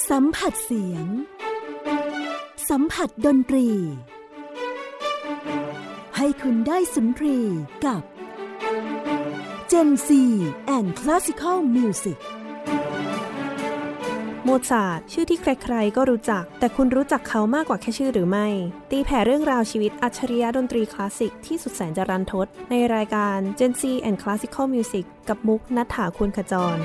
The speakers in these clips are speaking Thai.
สัมผัสเสียง สัมผัสดนตรี ให้คุณได้สุนทรีกับ Gen Z and Classical Music โมซาร์ทชื่อที่ใครๆ ก็รู้จัก แต่คุณรู้จักเขามากกว่าแค่ชื่อหรือไม่ ตีแผ่เรื่องราวชีวิตอัจฉริยะดนตรีคลาสสิกที่สุดแสนจะรันทด ในรายการ Gen Z and Classical Music กับมุกนัฐถาคุณขจร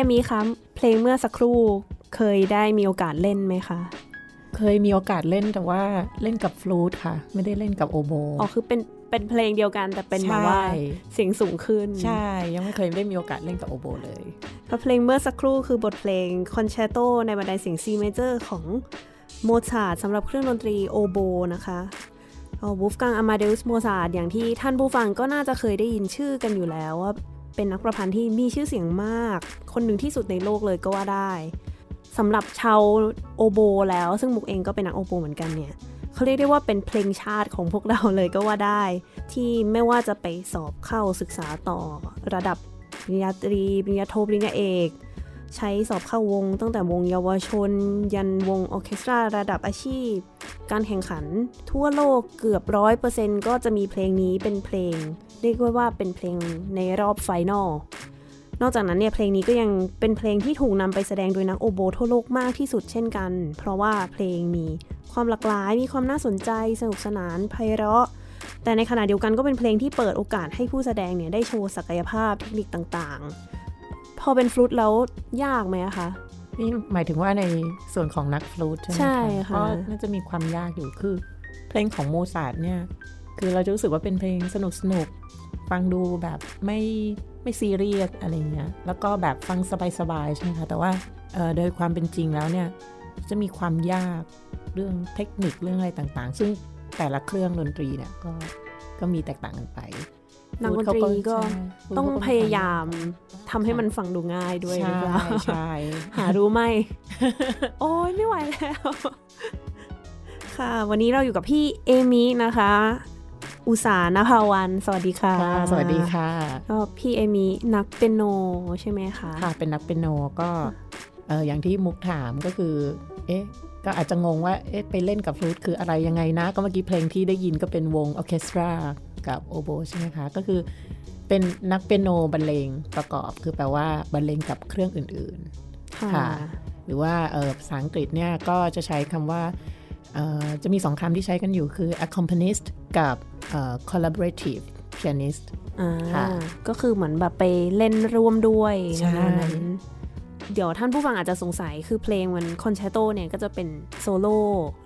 พี่เอมีคะเพลงเมื่อสักครู่เคยได้มีโอกาสเล่นไหมคะ เคยมีโอกาสเล่นแต่ว่าเล่นกับฟลูตค่ะ ไม่ได้เล่นกับโอโบอ๋อคือเป็นเป็นเพลงเดียวกันแต่เป็นแบบว่าเสียงสูงขึ้น ใช่ ยังไม่เคยได้มีโอกาสเล่นกับโอโบเลยเพลงเมื่อสักครู่คือบทเพลงคอนแชร์โตในบันไดเสียง C major ของโมซาร์ทสำหรับเครื่องดนตรีโอโบนะคะวูฟกังอามาเดอุสโมซาร์ทอย่างที่ท่านผู้ฟังก็น่าจะเคยได้ยินชื่อกันอยู่แล้วว่า เป็นนักประพันธ์ที่มีชื่อเสียงมาก คนหนึ่งที่สุดในโลกเลยก็ว่าได้สำหรับชาวโอโบแล้วซึ่งมุกเองก็เป็นนักโอโบเหมือนกันเนี่ยเขาเรียกได้ว่าเป็นเพลงชาติของพวกเราเลยก็ว่าได้ ที่ไม่ว่าจะไปสอบเข้าศึกษาต่อ ระดับปริญญาตรีปริญญาโทปริญญาเอก ใช้สอบเข้าวง ตั้งแต่วงเยาวชน ยันวงออเคสตราระดับอาชีพ การแข่งขันทั่วโลกเกือบร้อยเปอร์เซ็นก็จะมีเพลงนี้เป็นเพลง เรียกว่าเป็นเพลงในรอบ final นอกจากนั้นเนี่ยเพลงนี้ก็ยังเป็นเพลงที่ถูกนำไปแสดงโดยนักโอโบทั่วโลกมากที่สุดเช่นกัน เพราะว่าเพลงมีความหลากหลาย มีความน่าสนใจ สนุกสนานไพเราะ แต่ในขณะเดียวกันก็เป็นเพลงที่เปิดโอกาสให้ผู้แสดงเนี่ยได้โชว์ศักยภาพเทคนิคต่างๆ พอเป็นฟลุตแล้วยากไหมคะนี่หมายถึงว่าในส่วนของนักฟลูตใช่ไหมใช่ค่ะก็น่าจะมีความยากอยู่คือ เพลงของโมซาร์ทเนี่ย คือเราจะรู้สึกว่าเป็นเพลงสนุกสนุกๆฟังดูแบบไม่ไม่ซีเรียสอะไรเงี้ย แล้วก็แบบฟังสบายๆใช่ไหมคะ แต่ว่าเอ่อโดยความเป็นจริงแล้วเนี่ย จะมีความยากเรื่องเทคนิคเรื่องอะไรต่างๆ ซึ่งแต่ละเครื่องดนตรีเนี่ยก็ก็มีแตกต่างกันไปนักดนตรีก็ใช่ต้องเขาก็พยายามทำให้มันฟังดูง่ายด้วยหรือใช่เปล่าใช่หารู้ไหม โอ้ยไม่ไหวแล้ว ค่ะ วันนี้เราอยู่กับพี่เอมินะคะ อุสานภาวันสวัสดีค่ะค่ะ สวัสดีค่ะก็พี่เอมินักเปียโนใช่ไหมคะค่ะเป็นนักเปียโนก็เอออย่างที่มุกถามก็คือ เอ๊ะก็อาจจะงงว่าเอ๊ะไปเล่นกับฟลูตคืออะไรยังไงนะ ก็เมื่อกี้เพลงที่ได้ยินก็เป็นวงออร์เคสตรากับโอโบใช่ไหมคะ ก็คือเป็นนักเปียโนบรรเลงประกอบ คือแปลว่าบรรเลงกับเครื่องอื่นค่ะค่ะๆหรือว่าเออภาษาอังกฤษเนี่ยก็จะใช้คำว่าเอ่อ จะมีสองคำที่ใช้กันอยู่คือ accompanist กับเอ่อ collaborative pianist อ่าค่ะก็คือเหมือนแบบไปเล่นร่วมด้วยใช่ในนั้นเดี๋ยวท่านผู้ฟังอาจจะสงสัยคือเพลงมันคอนแชร์โตเนี่ยก็จะเป็นโซโล่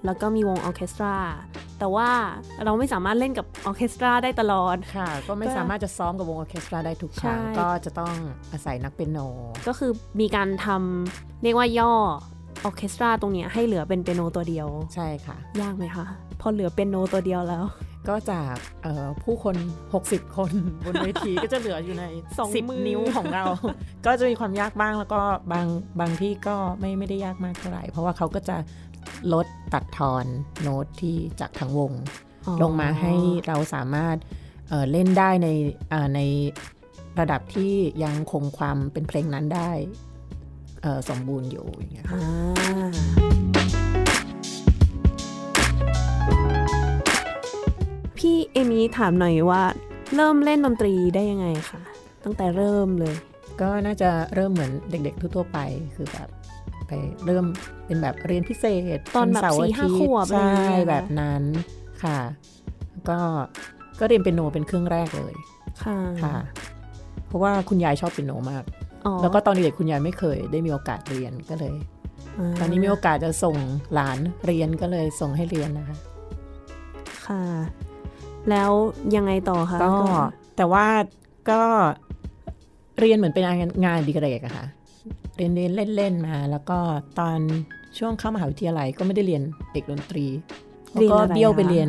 แล้วก็มีวงออร์เคสตราแต่ว่าเราไม่สามารถเล่นกับออร์เคสตราได้ตลอดค่ะ ก็ไม่ก็สามารถจะซ้อมกับวงออร์เคสตราได้ทุกครั้งใช่ก็จะต้องอาศัยนักเปียโน ก็คือมีการทำเรียกว่าย่อ ออร์เคสตราตรงเนี้ยให้เหลือเป็นเปียโนตัวเดียว ใช่ค่ะ ยากไหมคะพอเหลือเปียโนตัวเดียวแล้ว ก็จากเอ่อผู้คน 60 คนบนเวทีก็จะเหลืออยู่ในสองมือ10นิ้วของเรา ก็จะมีความยากบ้างแล้วก็บางบางที่ก็ไม่ไม่ได้ยากมากเท่าไหร่ เพราะว่าเขาก็จะลดตัดทอนโน้ตที่จากทั้งวงอ๋อลงมาให้เราสามารถเอ่อเล่นได้ในเอ่อในระดับที่ยังคงความเป็นเพลงนั้นได้เอ่อ สมบูรณ์อยู่อย่างเงี้ยค่ะอ่าพี่เอมี่ถามหน่อยว่า เริ่มเล่นดนตรีได้ยังไงคะตั้งแต่เริ่มเลย ก็น่าจะเริ่มเหมือนเด็ก ๆ ทั่วๆไปคือแบบไปเริ่มเป็นแบบเรียนพิเศษ ตอนแบบวัเสาร์สี่ห้าทิตย์ขวบอะไรใช่อย่างเงี้ยแบบนั้นค่ะ ก็ก็เรียนเปียโนเป็นเครื่องแรกเลยค่ะค่ะ เพราะว่าคุณยายชอบเปียโนมาก แล้วก็ตอนเด็กๆคุณยายไม่เคยได้มีโอกาสเรียนก็เลยาตอนนี้มีโอกาสจะส่งหลานเรียนก็เลยส่งให้เรียนนะคะ ค่ะ แล้วยังไงต่อคะก็แต่ว่าก็เรียนเหมือนเป็นงานงานอดีกเรกอะค่ะ เรียนเรียนเล่นๆมา แล้วก็ตอนช่วงเข้ามหาวิทยาลัยก็ไม่ได้เรียนเอกดนตรีแล้วก็เรียนอะไรเบี้ยวไปคะเรียน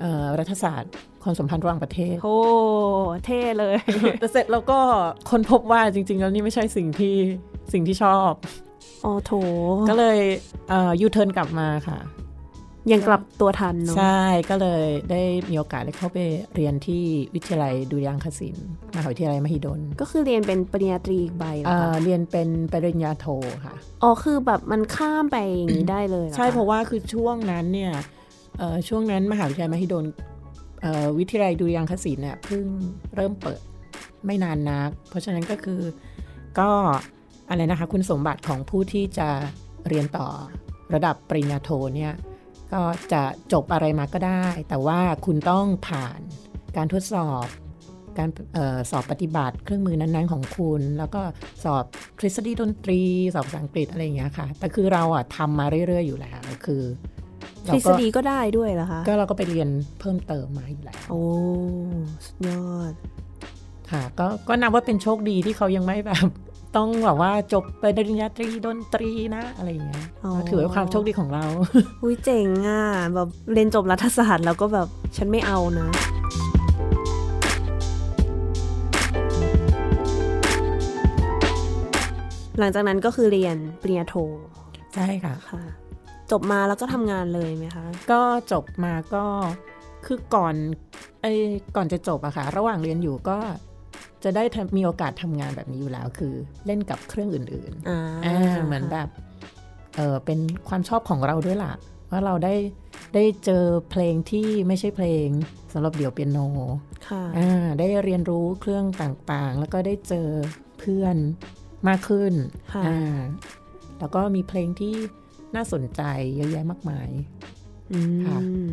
เอ่อรัฐศาสตร์ ความสัมพันธ์ระหว่างประเทศโอ้เท่เลย แต่เสร็จแล้วก็ค้นพบว่าจริง ๆ แล้วนี่ไม่ใช่สิ่งที่สิ่งที่ชอบอ๋อโถ ก็เลยเอ่อยูเทิร์นกลับมาค่ะ ยังกลับตัวทันเนาะใช่ก็เลยได้มีโอกาสได้เข้าไปเรียนที่วิทยาลัยดุริยางคศิลป์มหาวิทยาลัยมหิดล ก็คือเรียนเป็นปริญญาตรีอีกใบเหรอเอ่คะอเรียนเป็นปริญญาโทค่ะ อ๋อคือแบบมันข้ามไปอย่างนี้ได้เลยหอคใช่เพราะว่าคือช่วงนั้นเนี่ยเอ่อช่วงนั้นมหาวิทยาลัยมหิดลเอ่อ วิทยาลัยดุริยางคศิลป์เนี่ยเพิ่งเริ่มเปิดไม่นานนัก เพราะฉะนั้นก็คือก็อะไรนะคะคุณสมบัติของผู้ที่จะเรียนต่อระดับปริญญาโทเนี่ยก็จะจบอะไรมาก็ได้ แต่ว่าคุณต้องผ่านการทดสอบ การออสอบปฏิบัติเครื่องมือนั้นๆของคุณ แล้วก็สอบทฤษฎีดนตรี สอบภาษาอังกฤษอะไรอย่างเงี้ยค่ะ แต่คือเราอะทำมาเรื่อยๆอยู่แล้วคือ ทเราฤษก็ฎีก็ได้ด้วยเหรอคะ ก็เราก็ไปเรียนเพิ่มเติมมาอยู่แล้วโอ้ สุดยอด ค่ะ ก็ก็นับว่าเป็นโชคดีที่เขายังไม่แบบต้องแบบว่าจบไปปริญญาตรีดนตรีนะอะไรอย่างเงี้ยอ๋อก็ถือว่าความโชคดีของเรา อุ้ยเจ๋งอะแบบเรียนจบรัฐศาสตร์แล้วก็แบบฉันไม่เอานะ หลังจากนั้นก็คือเรียนปริญญาโท ใช่ค่ะค่ะ จบมาแล้วก็ทำงานเลยไหมคะ ก็จบมาก็คือก่อนไอ้ก่อนจะจบอะค่ะ ระหว่างเรียนอยู่ก็จะได้ทำมีโอกาสทำงานแบบนี้อยู่แล้ว คือเล่นกับเครื่องอื่นอ่าๆอ่าเหมือนแบบเออเป็นความชอบของเราด้วยล่ะ ว่าเราได้ได้เจอเพลงที่ไม่ใช่เพลงสำหรับเดี่ยวเปียโนค่ะอ่าได้เรียนรู้เครื่องต่างๆ แล้วก็ได้เจอเพื่อนมากขึ้นค่ะอ่าแล้วก็มีเพลงที่ น่าสนใจเยอะแยะมากมายอืค่ะม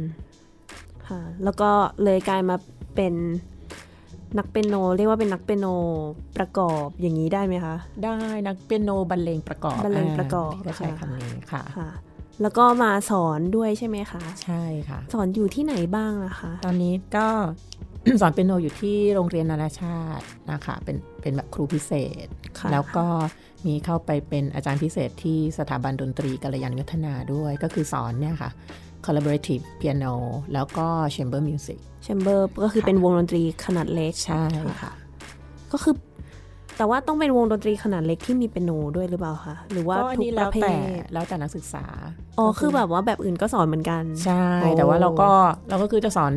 ค่ะ แล้วก็เลยกลายมาเป็นนักเปียโน เรียกว่าเป็นนักเปียโนประกอบอย่างนี้ได้ไหมคะ ได้นักเปียโนบรรเลงประกอบบรรเลงประกอบาก็ใช้ค่ะคำนี้ค่ะค่ะ แล้วก็มาสอนด้วยใช่ไหมคะ ใช่ค่ะ สอนอยู่ที่ไหนบ้างนะคะ ตอนนี้ก็สอนเปียโนอยู่ที่โรงเรียนนานาชาตินะคะ เป็นเป็นแบบครูพิเศษค่ะแล้วก็ มีเข้าไปเป็นอาจารย์พิเศษที่สถาบันดนตรีกัลยาณวัฒนาด้วยก็คือสอนเนี่ยค่ะ collaborative piano แล้วก็ chamber music แชมเบอร์ก็คือค่ะเป็นวงดนตรีขนาดเล็กใช่ค่ะ ก็คือแต่ว่าต้องเป็นวงดนตรีขนาดเล็กที่มีเปียโนด้วยหรือเปล่าคะหรือว่าก็อันทุกนี้ปแล้ระวเภแต่ทแล้วแต่นักศึกษาอ๋อคือแบบว่าแบบอื่นก็สอนเหมือนกัน ใช่โอ้แต่ว่าเราก็เราก็คือจะสอน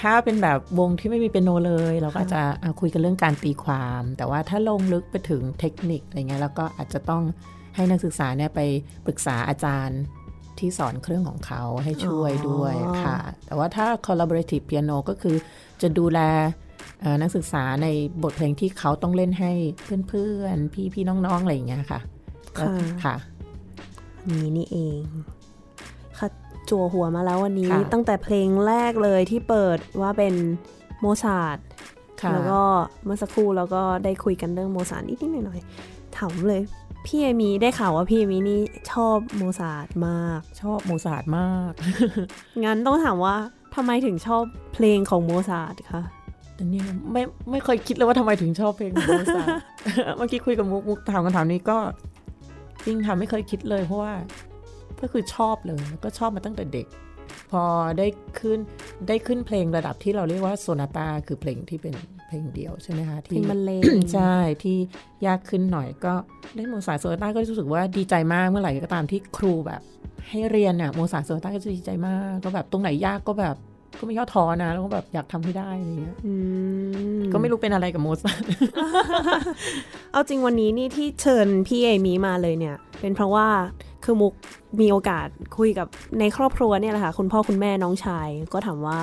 ถ้าเป็นแบบวงที่ไม่มีเปียโนเลย เราก็อาจจะอะคุยกันเรื่องการตีความ แต่ว่าถ้าลงลึกไปถึงเทคนิคอะไรเงี้ยเราก็อาจจะต้องให้นักศึกษาเนี่ยไปปรึกษาอาจารย์ที่สอนเครื่องของเขาให้ช่วยด้วยค่ะ แต่ว่าถ้า collaborative piano ก็คือจะดูแลเอ่อนักศึกษาในบทเพลงที่เขาต้องเล่นให้เพื่อนๆ พี่ๆ น้องๆ อะไรอย่างเงี้ยค่ะแล้วค่ะ นี่นี่เองค่ะ จั่วหัวมาแล้ววันนี้ค่ะตั้งแต่เพลงแรกเลยที่เปิดว่าเป็นโมซาร์ทค่ะแล้วก็เมื่อสักครู่เราก็ได้คุยกันเรื่องโมซาร์ทนิดๆหน่อยๆถามเลยพี่เอมีได้ข่าวว่าพี่เอมีนี่ชอบโมซาร์ทมาก ชอบโมซาร์ทมาก งั้นต้องถามว่าทำไมถึงชอบเพลงของโมซาร์ทคะแต่เนี่ยไม่ไม่เคยคิดเลยว่าทำไมถึงชอบเพลงของโมซาร์ทเมื่อกี้คุยกับมุกมุกถามคำถามนี้ก็จริงค่ะไม่เคยคิดเลยเพราะว่า ก็คือชอบเลยแล้วก็ชอบมาตั้งแต่เด็ก พอได้ขึ้นได้ขึ้นเพลงระดับที่เราเรียกว่าโซนาตาคือเพลงที่เป็นเพลงเดียวใช่ไหมคะเพลงที่บรรเลงใช่ที่ยากขึ้นหน่อยก็ได้โมซาร์ทโซนาตาก็รู้สึกว่าดีใจมากเมื่อไหร่ก็ตามที่ครูแบบให้เรียนอะโมซาร์ทโซนาตาก็จะดีใจมากก็แบบตรงไหนยากก็แบบก็ไม่ย่อท้อนะ แล้วก็แบบอยากทำให้ได้อะไรเงี้ยอืมก็ไม่รู้เป็นอะไรกับโมซาร์ทเอาจริงวันนี้นี่ที่เชิญพี่เอมีมาเลยเนี่ย เป็นเพราะว่า คือมุกมีโอกาสคุยกับในครอบครัวเนี่ยแหละค่ะ คุณพ่อคุณแม่น้องชาย ก็ถามว่า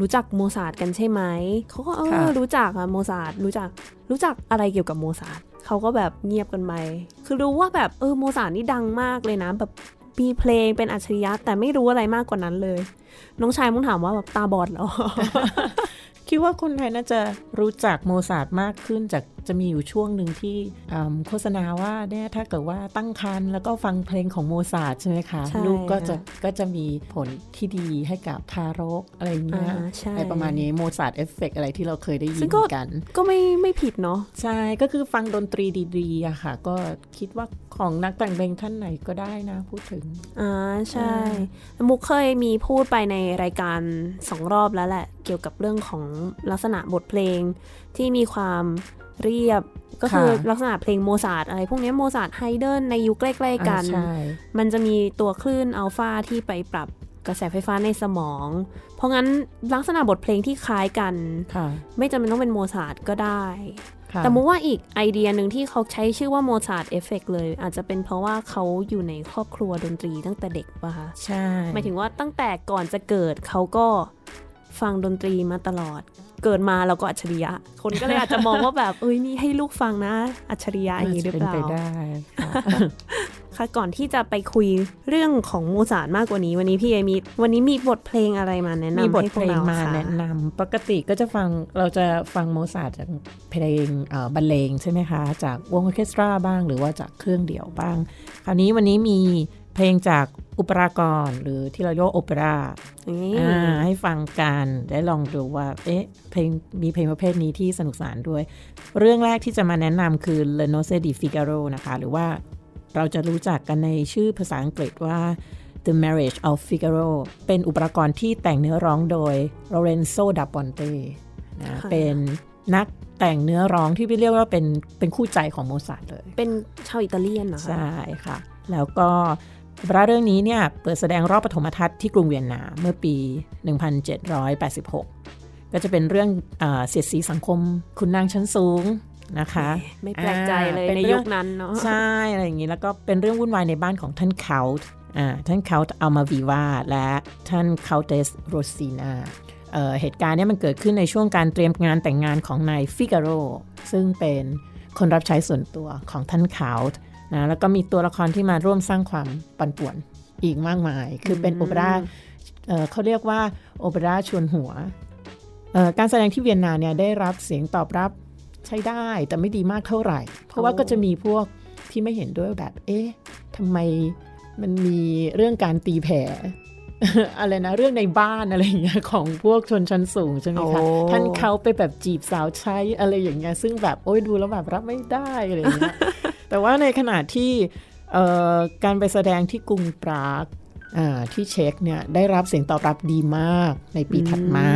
รู้จักโมซาร์ทกันใช่ไหม เขาก็เออค่ะรู้จักอะโมซาร์ทรู้จักรู้จักอะไรเกี่ยวกับโมซาร์ทเขาก็แบบเงียบกันไป คือรู้ว่าแบบเออโมซาร์ทนี่ดังมากเลยนะแบบมีเพลงเป็นอัจฉริยะแต่ไม่รู้อะไรมากกว่านั้นเลย น้องชายมุกถามว่าแบบตาบอดเหรอ คิดว่าคนไทยน่าจะรู้จักโมซาร์ทมากขึ้นจาก จะมีอยู่ช่วงหนึ่งที่อืมโฆษณาว่าเนี่ยถ้าเกิดว่าตั้งครรภ์แล้วก็ฟังเพลงของโมซาร์ทใช่ไหมคะใช่ลูกก็จะค่ะก็จะมีผลที่ดีให้กับทารกอะไรเงี้ยอ่าใช่อะไรประมาณนี้ Mozart effect อะไรที่เราเคยได้ยินกันซึ่งก็ ก็ไม่ไม่ผิดเนาะใช่ก็คือฟังดนตรีดีๆอะค่ะ ก็คิดว่าของนักแต่งเพลงท่านไหนก็ได้นะพูดถึงอ่าใช่ มุกเคยมีพูดไปในรายการสองรอบแล้วแหละ เกี่ยวกับเรื่องของลักษณะบทเพลงที่มีความ เรียบก็คือค่ะลักษณะเพลงโมซาร์ทอะไร พวกเนี้ยโมซาร์ทไฮเดนในยุคใกล้ ๆ กันอ่าใช่มันจะมีตัวคลื่นอัลฟาที่ไปปรับกระแสไฟฟ้าในสมอง เพราะงั้นลักษณะบทเพลงที่คล้ายกันค่ะไม่จำเป็นต้องเป็นโมซาร์ทก็ได้ค่ะแต่มุกว่าอีกไอเดียหนึ่งที่เขาใช้ชื่อว่า Mozart effect เลย อาจจะเป็นเพราะว่าเขาอยู่ในครอบครัวดนตรีตั้งแต่เด็กป่ะคะใช่หมายถึงว่าตั้งแต่ก่อนจะเกิดเขาก็ฟังดนตรีมาตลอด เกิดมาเราก็อัจฉริยะ คนก็เลยอาจจะมองว่าแบบเอ้ยนี่ให้ลูกฟังนะ อัจฉริยะอย่างนี้หรือเปล่าเป็นไปได้ค่ะค่ะก่อนที่จะไปคุยเรื่องของโมซาร์ทมากกว่านี้ วันนี้พี่เอมีวันนี้มีบทเพลงอะไรมาแนะนำมีบทให้พเพวกลงเรามาคะแนะนำปกติก็จะฟังเราจะฟังโมซาร์ทจากเพลงเอ่อบรรเลงใช่ไหมคะ จากวงออร์เคสตราบ้างหรือว่าจากเครื่องเดี่ยวบ้าง คราวนี้วันนี้มี เพลงจากอุปรากรหรือที่เราเรียกว่าโอเปร่านี่อ่าให้ฟังกันได้ลองดูว่า เอ๊ะเพลงมีเพลงประเภทนี้ที่สนุกสนานด้วย เรื่องแรกที่จะมาแนะนำคือ Le Nozze di Figaro นะคะ หรือว่าเราจะรู้จักกันในชื่อภาษาอังกฤษว่า The Marriage of Figaro เป็นอุปกรณ์ที่แต่งเนื้อร้องโดย Lorenzo da Ponte นะเป็นนักแต่งเนื้อร้องที่เรียกว่าเป็นเป็นคู่ใจของโมซาร์ทเลย เป็นชาวอิตาเลียนเหรอคะใช่ค่ะ แล้วก็ พระเรื่องนี้เนี่ยเปิดแสดงรอบปฐมทัศน์ที่กรุงเวียนนาเมื่อปี 1786 ก็จะเป็นเรื่องเสียดสีสังคมขุนนางชั้นสูงนะคะ ไม่แปลกใจเลยในยุคนั้นเนาะใช่อะไรอย่างนี้แล้วก็เป็นเรื่องวุ่นวายในบ้านของท่านเคานต์ท่านเคานต์อัลมาวีวาและท่านเคาน์เตสโรซีนาเหตุการณ์นี้มันเกิดขึ้นในช่วงการเตรียมงานแต่งงานของนายฟิกาโรซึ่งเป็นคนรับใช้ส่วนตัวของท่านคาว นะแล้วก็มีตัวละครที่มาร่วมสร้างความปั่นป่วนอีกมากมาย คือเป็นโอเปร่าเขาเรียกว่าโอเปร่าชวนหัว การแสดงที่เวียนนาเนี่ยได้รับเสียงตอบรับใช้ได้แต่ไม่ดีมากเท่าไหร่ เพราะว่าก็จะมีพวกที่ไม่เห็นด้วยแบบ เอ๊ะทำไมมันมีเรื่องการตีแผ่อะไรนะเรื่องในบ้านอะไรอย่างเงี้ยของพวกชนชั้นสูงใช่ไหมคะท่านเขาไปแบบจีบสาวใช้อะไรอย่างเงี้ยซึ่งแบบโอ้ยดูแล้วแบบรับไม่ได้อะไรอย่างเงี้ย แต่ว่าในขณะที่การไปแสดงที่กรุงปรากที่เช็คเนี่ยได้รับเสียงตอบรับดีมากในปีถัดมา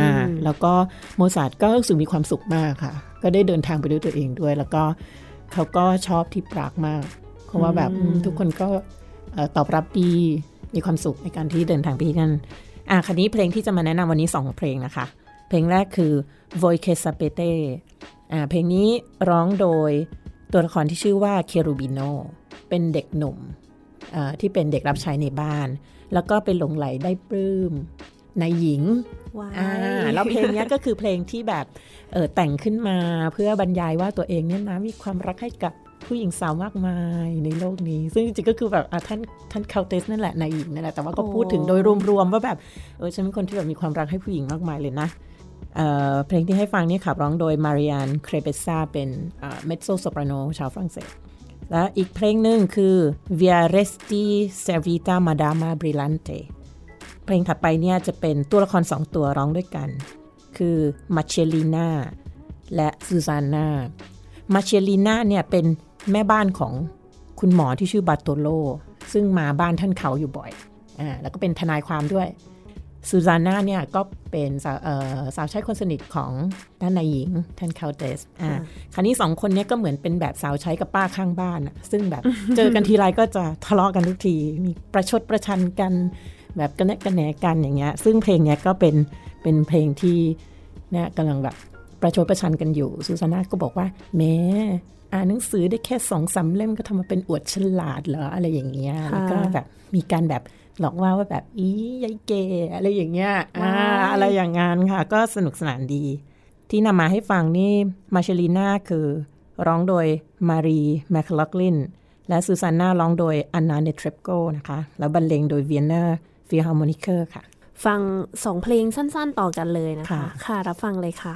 แล้วก็โมซาร์ทก็รู้สึกมีความสุขมากค่ะ ก็ได้เดินทางไปด้วยตัวเองด้วย แล้วก็เขาก็ชอบที่ปรากมาก เพราะว่าแบบทุกคนก็ตอบรับดีมีความสุขในการที่เดินทางไปที่นั่นอะคันนี้เพลงที่จะมาแนะนำวันนี้ 2 เพลงนะคะ เพลงแรกคือ v o i c e s a p e t e อ่าเพลงนี้ร้องโดย ตัวละครที่ชื่อว่าเครูบิโนเป็นเด็กหนุ่มที่เป็นเด็กรับใช้ในบ้าน แล้วก็ไปหลงไหลได้ปลื้มในหญิงอ่าแล้วเพลงนี้ก็คือเพลงที่แบบเออแต่งขึ้นมาเพื่อบรรยายว่าตัวเองเนี่ยนะมีความรักให้กับผู้หญิงสาวมากมายในโลกนี้ ซึ่งจริงๆก็คือแบบท่านท่านเคาน์เตสนั่นแหละนายหญิงนั่นแหละแต่ว่าก็พูดถึงโดยรวมๆว่าแบบเออฉันเป็นคนที่แบบมีความรักให้ผู้หญิงมากมายเลยนะ เเพลงที่ให้ฟังนี่ขับร้องโดยมาริอานน์ เครบาสซาเป็น mezzo-soprano ชาวฝรั่งเศส และอีกเพลงหนึ่งคือ Via Resti Servita Madama Brillante เพลงถัดไปเนี่ยจะเป็นตัวละครสองตัวร้องด้วยกัน คือมาเชลีนาและซูซาน่ามาเชลีนาเนี่ยเป็นแม่บ้านของคุณหมอที่ชื่อบาโตโล ซึ่งมาบ้านท่านเคานต์อยู่บ่อยอ่าแล้วก็เป็นทนายความด้วย ซูซาน่าเนี่ยก็เป็นสาวสาวใช้คนสนิทของท่านนายหญิงท่านเคาน์เตสอ่าคราวนี้สองคนนี้ก็เหมือนเป็นแบบสาวใช้กับป้าข้างบ้านอะซึ่งแบบเจอกันทีไรก็จะทะเลาะกันทุกที มีประชดประชันกันแบบกันแนกันแหนกันอย่างเงี้ย ซึ่งเพลงเนี้ยก็เป็นเป็นเพลงที่เนี่ยกำลังแบบประชดประชันกันอยู่ซูซาน่าก็บอกว่าแม้อ่านหนังสือได้แค่สองสาเล่มก็ทำมาเป็นอวดฉลาดเหรออะไรอย่างเงี้ยแล้วก็แบบมีการแบบ หลอกว่าว่าแบบอียายเกอะไรอย่างเงี้ยอ่าอะไรอย่างงั้นค่ะ ก็สนุกสนานดี ที่นำมาให้ฟังนี่มาเชลีนาคือร้องโดยมารีแมคลอกลินและซูซานนาร้องโดยอันนาเนเทรปโกนะคะ แล้วบรรเลงโดย Wiener Philharmoniker ค่ะ ฟังสองเพลงสั้นๆต่อกันเลยนะคะ ค่ะ รับฟังเลยค่ะ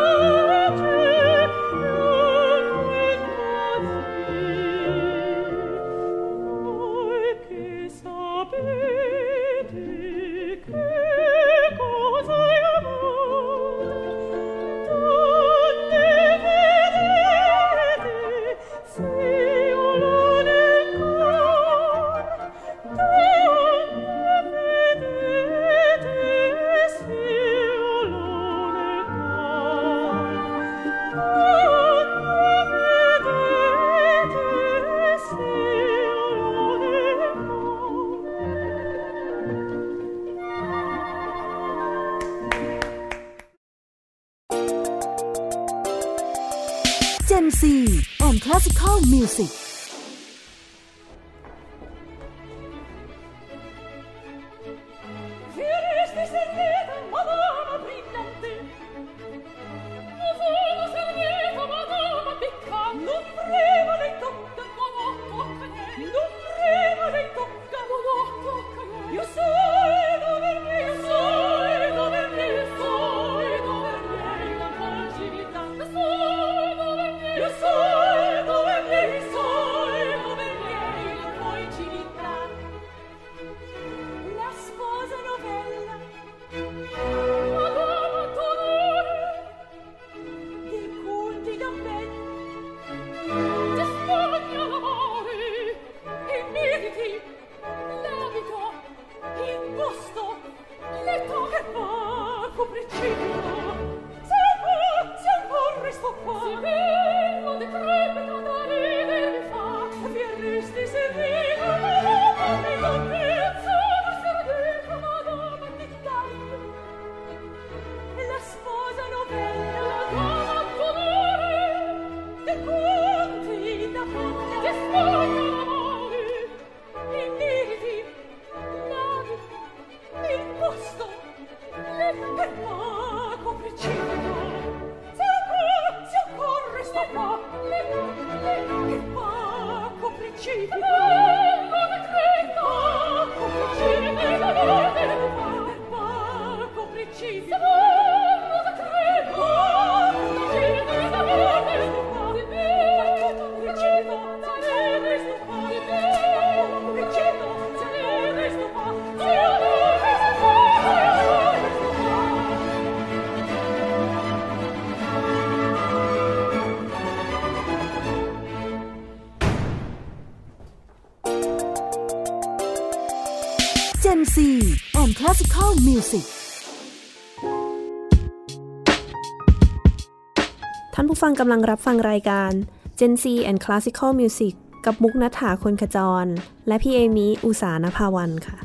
งกำลังรับฟังรายการ Gen Z and Classical Music กับมุกนัฐาคนขจร และพี่เอมิอุสานภาวันค่ะ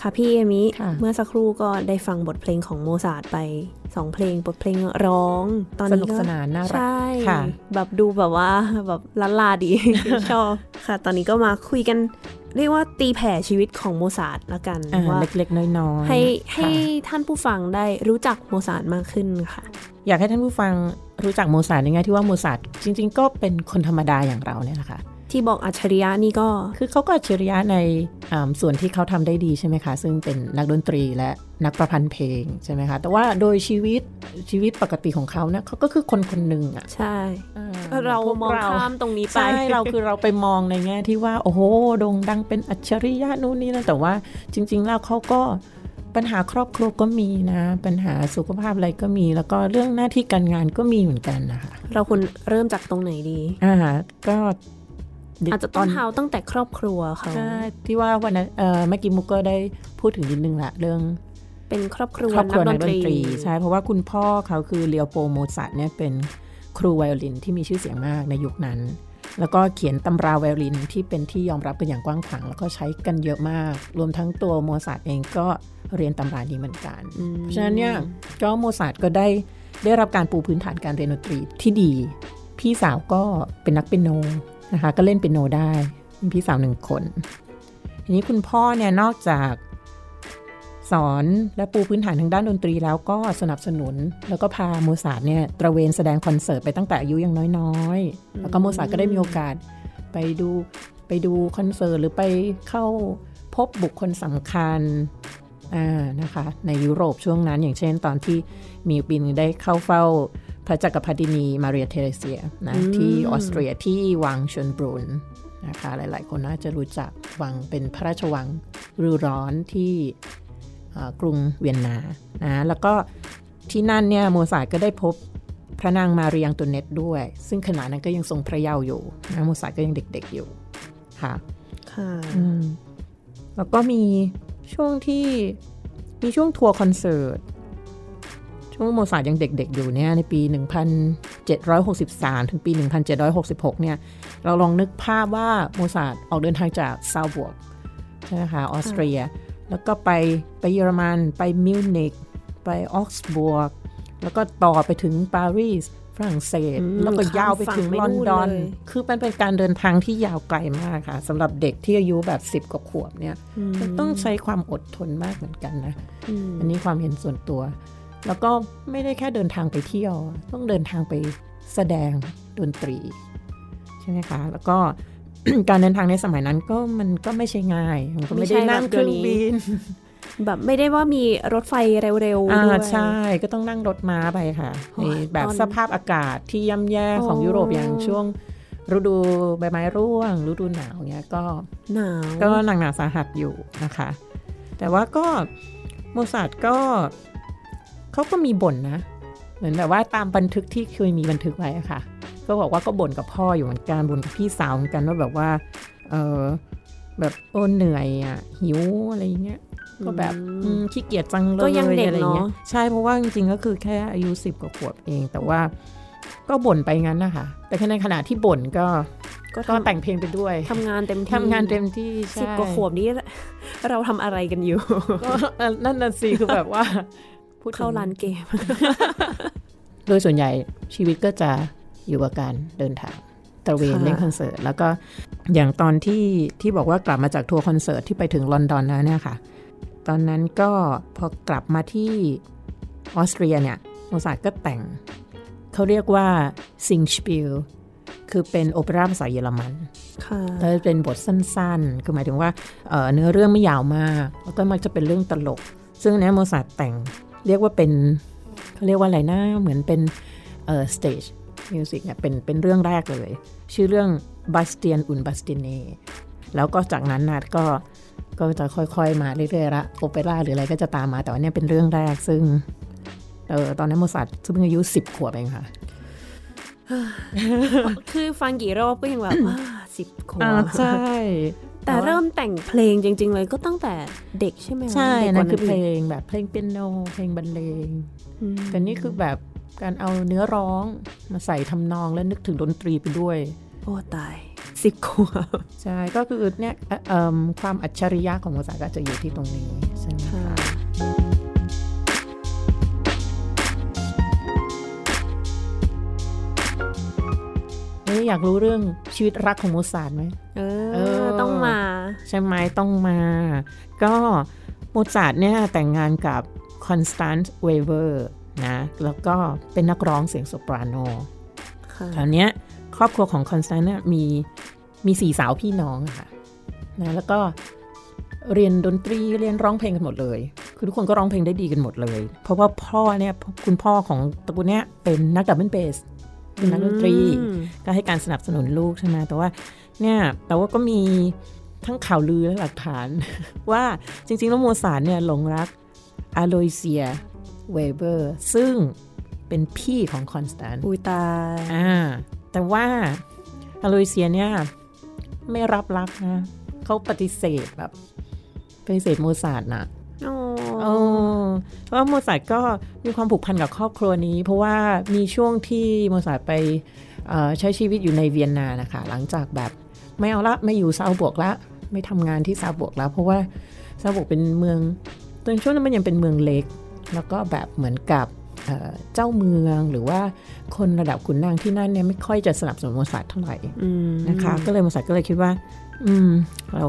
ค่ะพี่เอมิค่ะเมื่อสักครู่ก็ได้ฟังบทเพลงของโมซาร์ทไปสองเพลงบทเพลงร้อง ตอนนี้นุกสนานน่ารักใช่ค่ะแบบดูแบบว่าแบบล้านลาดีชอบค่ะ ตอนนี้ก็มาคุยกันเรียกว่าตีแผ่ชีวิตของโมซาร์ทละกันอ่าว่าเล็กๆ น้อยๆให้ให้ค่ะท่านผู้ฟังได้รู้จักโมซาร์ทมากขึ้นค่ะ อยากให้ท่านผู้ฟัง รู้จักโมซาร์ทในแง่ที่ว่าโมซาร์ทจริง ๆ ก็เป็นคนธรรมดาอย่างเราเนี่ยแหละค่ะที่บอกอัจฉริยะนี่ก็คือเขาก็อัจฉริยะในอ่าส่วนที่เขาทำได้ดีใช่ไหมคะ ซึ่งเป็นนักดนตรีและนักประพันธ์เพลงใช่ไหมคะ แต่ว่าโดยชีวิตชีวิตปกติของเขาเนี่ยเขาก็คือคนคนหนึ่งอะใช่อ่เราพวกมองข้ามตรงนี้ไปใช่เราคือเราไปมองในแง่ที่ว่า โอ้โหโด่งดังเป็นอัจฉริยะนู่นนี่นะแต่ว่าจริง ๆ แล้วเขาก็ ปัญหาครอบครัวก็มีนะ ปัญหาสุขภาพอะไรก็มี แล้วก็เรื่องหน้าที่การงานก็มีเหมือนกันนะคะ เราควรเริ่มจากตรงไหนดีอ่าก็อาจจะต้องเท้าตั้งแต่ครอบครัวเขาใช่ที่ว่าวันนั้นเอ่อเมื่อกี้มุกก็ได้พูดถึงนิดนึงละเรื่อง เป็นครอบครัวครอบครัวนันักกดดนนตตรีรีใช่เพราะว่าคุณพ่อเขาคือเลียวโปโมซาร์ทเนี่ยเป็นครูไวโอลินที่มีชื่อเสียงมากในยุคนั้น แล้วก็เขียนตำราไวโอลินที่เป็นที่ยอมรับกันอย่างกว้างขวางแล้วก็ใช้กันเยอะมาก รวมทั้งตัวโมซาร์ทเองก็ เรียนตำรานี้เหมือนกันอืมเพราะฉะนั้นเนี่ยก็โมซาร์ทก็ได้ได้รับการปูพื้นฐานการเรียนดนตรีที่ดี พี่สาวก็เป็นนักเปียโนนะคะก็เล่นเปียโนได้มีพี่สาวหนึ่งคน ทีนี้คุณพ่อเนี่ยนอกจากสอนและปูพื้นฐานทางด้านดนตรีแล้วก็สนับสนุน แล้วก็พาโมซาร์ทเนี่ยตระเวนแสดงคอนเสิร์ตไปตั้งแต่อายุยังน้อยๆ แล้วก็โมซาร์ทก็ได้มีโอกาสไปดูไปดูคอนเสิร์ตหรือไปเข้าพบบุคคลสำคัญอ่า นะคะในยุโรปช่วงนั้นอย่างเช่นตอนที่มีปีนึงได้เข้าเฝ้าพระจักรพรรดินีมาเรียเทเรเซียนะที่ออสเตรียที่วังเชินบรุนน์นะคะหลาย ๆ คนน่าจะรู้จักวังเป็นพระราชวังฤดูร้อนที่เอ่อกรุงเวียนนานะแล้วก็ที่นั่นเนี่ยโมซาร์ทก็ได้พบพระนางมารีอองตัวเน็ตด้วย ซึ่งขณะนั้นก็ยังทรงพระเยาว์อยู่นะโมซาร์ทก็ยังเด็ก ๆ อยู่ค่ะค่ะอืมแล้วก็มี ช่วงที่มีช่วงทัวร์คอนเสิร์ต ช่วงโมซาร์ทยังเด็กๆ อยู่เนี่ยในปี 1763 ถึงปี 1766 เนี่ย เราลองนึกภาพว่าโมซาร์ทออกเดินทางจากซาลซ์บูร์กใช่ไหมคะออสเตรีย แล้วก็ไปไปเยอรมัน ไปมิวนิกไปออกซบวก แล้วก็ต่อไปถึงปารีส ฝรั่งเศสอืมแล้วก็ยาวไปถึงข้ามฝั่งไม่ลอนดอนนู่นเลยคือมันเป็นการเดินทางที่ยาวไกลมากค่ะสำหรับเด็กที่อายุแบบสิบ10กว่าขวบเนี่ยมันต้องใช้ความอดทนมากเหมือนกันนะมอันนี้ความเห็นส่วนตัว แล้วก็ไม่ได้แค่เดินทางไปเที่ยว ต้องเดินทางไปแสดงดนตรี ใช่ไหมคะ แล้วก็การเดินทางในสมัยนั้นก็มันก็ไม่ใช่ง่าย มันก็ไม่ได้นั่งเครื่องบิน แบบไม่ได้ว่ามีรถไฟเร็วๆอ่าด้วยใช่ก็ต้องนั่งรถม้าไปค่ะโอ้ในยแบบตอนสภาพอากาศที่ย่ำแย่ของโอ้ยุโรปอย่างช่วงฤดูใบไม้ร่วงฤดูหนาวเนี้ยก็หนาวก็หนักหนาสาหัสอยู่นะคะ แต่ว่าก็โมซาร์ทก็เขาก็มีบ่นนะ เหมือนแบบว่าตามบันทึกที่เคยมีบันทึกไว้อะค่ะ ก็บอกว่าก็บ่นกับพ่ออยู่เหมือนกันบ่นกับพี่สาวเหมือนกันว่าแบบว่า เออแบบโอ้เหนื่อยอะหิวอะไรอย่างเงี้ย ก็แบบอืมขี้เกียจจังเลยก็ยังเด็กอะไรเงี้ยเนาะใช่เพราะว่าจริงๆก็คือแค่อายุสิบกว่าขวบเอง แต่ว่าก็บ่นไปงั้นนะคะ แต่ในขณะที่บ่นก็ก็ก็ทำแต่งเพลงไปด้วยทำงานเต็มที่ทำงานเต็มที่ใช่สิบกว่าขวบนี้ เราทำอะไรกันอยู่ก็เอ่อนั่นน่ะสิคือแบบว่าพูดถึงเข้าร้านเกม โดยส่วนใหญ่ชีวิตก็จะอยู่กับการเดินทางตระเวนค่ะเล่นคอนเสิร์ตแล้วก็อย่างตอนที่ที่บอกว่ากลับมาจากทัวร์คอนเสิร์ตที่ไปถึงลอนดอนแล้วเนี่ยค่ะ ตอนนั้นก็พอกลับมาที่ออสเตรียเนี่ยโมซาร์ทก็แต่ง เขาเรียกว่า Singspiel คือเป็นโอเปร่าภาษาเยอรมันค่ะแล้วเป็นบทสั้นๆ คือหมายถึงว่าเอ่อเนื้อเรื่องไม่ยาวมากแล้วก็มักจะเป็นเรื่องตลก ซึ่งอันเนี้ยโมซาร์ทแต่งเรียกว่าเป็นเขาเรียกว่าอะไรนะเหมือนเป็นเอ่อ stage music เนี่ยเป็นเป็นเรื่องแรกเลย ชื่อเรื่อง Bastien und Bastine แล้วก็จากนั้นนะก็ ก็จะค่อยๆ มาเรื่อยๆละโอเปร่าหรืออะไรก็จะตามมาแต่ว่าเนี่ยเป็นเรื่องแรกซึ่งเออตอนนั้นโมซาร์ทซึ่งเพิ่งอายุ10ขวบเองค่ะคือฟังกี่รอบก็ยังแบบสิบขวอ่าบใช่แต่เริ่มแต่งเพลงจริง ๆ เลยก็ตั้งแต่เด็กใช่ไหมะใช่เด็กกนั่ว่านคือเพลกงแบบเพลงเปียโนเพลงบรรเลงอืมแต่นี่คือแบบการเอาเนื้อร้องมาใส่ทำนองแล้วนึกถึงดนตรีไปด้วยโอ้ตายสิบขวบใช่ ก็คือเนี่ยเอ่อเอิ่มความอัจฉริยะของภาษาก็จะอยู่ที่ตรงนี้ใช่ไหมค่ะคะเอ๊ะอยากรู้เรื่องชีวิตรักของโมซาร์ทไหมเอเอออ ต้องมา ใช่ไหมต้องมา ก็โมซาร์ทเนี่ยแต่งงานกับคอนสแตนซ์เวเบอร์นะ แล้วก็เป็นนักร้องเสียงโซปราโนค่ะคราวเนี้ย ครอบครัวของคอนสแตนซ์เนี่ยมีมีสี่สาวพี่น้องอะค่ะนะแล้วก็เรียนดนตรีเรียนร้องเพลงกันหมดเลย คือทุกคนก็ร้องเพลงได้ดีกันหมดเลย เพราะว่าพ่อเนี่ยคุณพ่อของตระกูลเนี้ยเป็นนัก double bassเป็นนักดนตรีอืมก็ให้การสนับสนุนลูกใช่ไหมแต่ว่าเนี่ยแต่ว่าก็มีทั้งข่าวลือและหลักฐาน ว่าจริงๆแล้วโมซาร์ทเนี่ยหลงรักอโลยเซียเวเบอร์ซึ่งเป็นพี่ของคอนสแตนซ์อุยตายอ่าแต่ว่าอโลยเซียเนี่ยไม่รับรักนะเขาปฏิเสธแบบปฏิเสธโมซาร์ทนะโอ้เออเพราะว่าโมซาร์ทก็มีความผูกพันกับครอบครัวนี้ เพราะว่ามีช่วงที่โมซาร์ทไปเอ่อใช้ชีวิตอยู่ในเวียนนานะคะ หลังจากแบบไม่เอาละไม่อยู่ซาลซ์บูร์กละ ไม่ทำงานที่ซาลซ์บูร์กแล้ว เพราะว่าซาลซ์บูร์กเป็นเมืองตอนช่วงนั้นมันยังเป็นเมืองเล็ก แล้วก็แบบเหมือนกับ เอ่อเจ้าเมืองหรือว่าคนระดับขุนนางที่นั่นเนี่ยไม่ค่อยจะสนับสนุนโมซาร์ทเท่าไหร่อืมนะคะ ก็เลยโมซาร์ทก็เลยคิดว่า อืม เรา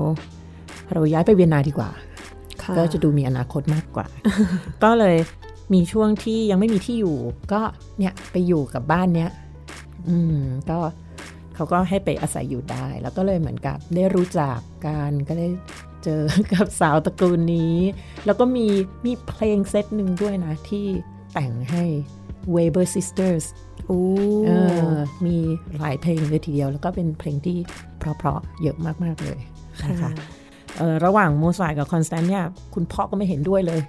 เราย้ายไปเวียนนาดีกว่าค่ก็จะดูมีอนาคตมากกว่า ก็เลยมีช่วงที่ยังไม่มีที่อยู่ ก็เนี่ยไปอยู่กับบ้านเนี้ยอืมก็เขาก็ให้ไปอาศัยอยู่ได้ แล้วก็เลยเหมือนกับได้รู้จักกันก็ได้เจอกับสาวตระกูลนี้ แล้วก็มีมีเพลงเซตหนึ่งด้วยนะที่ แต่งให้ Weber Sisters โอ้เออมีหลายเพลงเลยทีเดียว แล้วก็เป็นเพลงที่เพราะๆเยอะมาก ๆ เลยนะคะค่ะเออระหว่างโมซาร์ทกับคอนสแตนซ์เนี่ยคุณพ่อก็ไม่เห็นด้วยเลย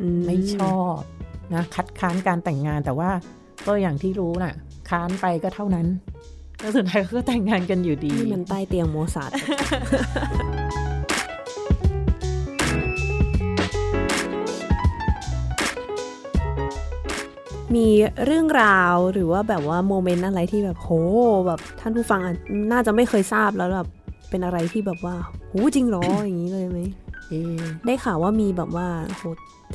อืมไม่ชอบนะคัดค้านการแต่งงานแต่ว่าก็อย่างที่รู้น่ะ ค้านไปก็เท่านั้นแล้วสุดท้ายเขาก็แต่งงานกันอยู่ดีนี่มันใต้เตียงโมซาร์ท มีเรื่องราวหรือว่าแบบว่า moment อะไรที่แบบโหแบบท่านผู้ฟังอะน่าจะไม่เคยทราบแล้วแบบเป็นอะไรที่แบบว่าโหจริงเหรออย่างนี้เลยไหมเอ๊ะได้ข่าวว่ามีแบบว่าโห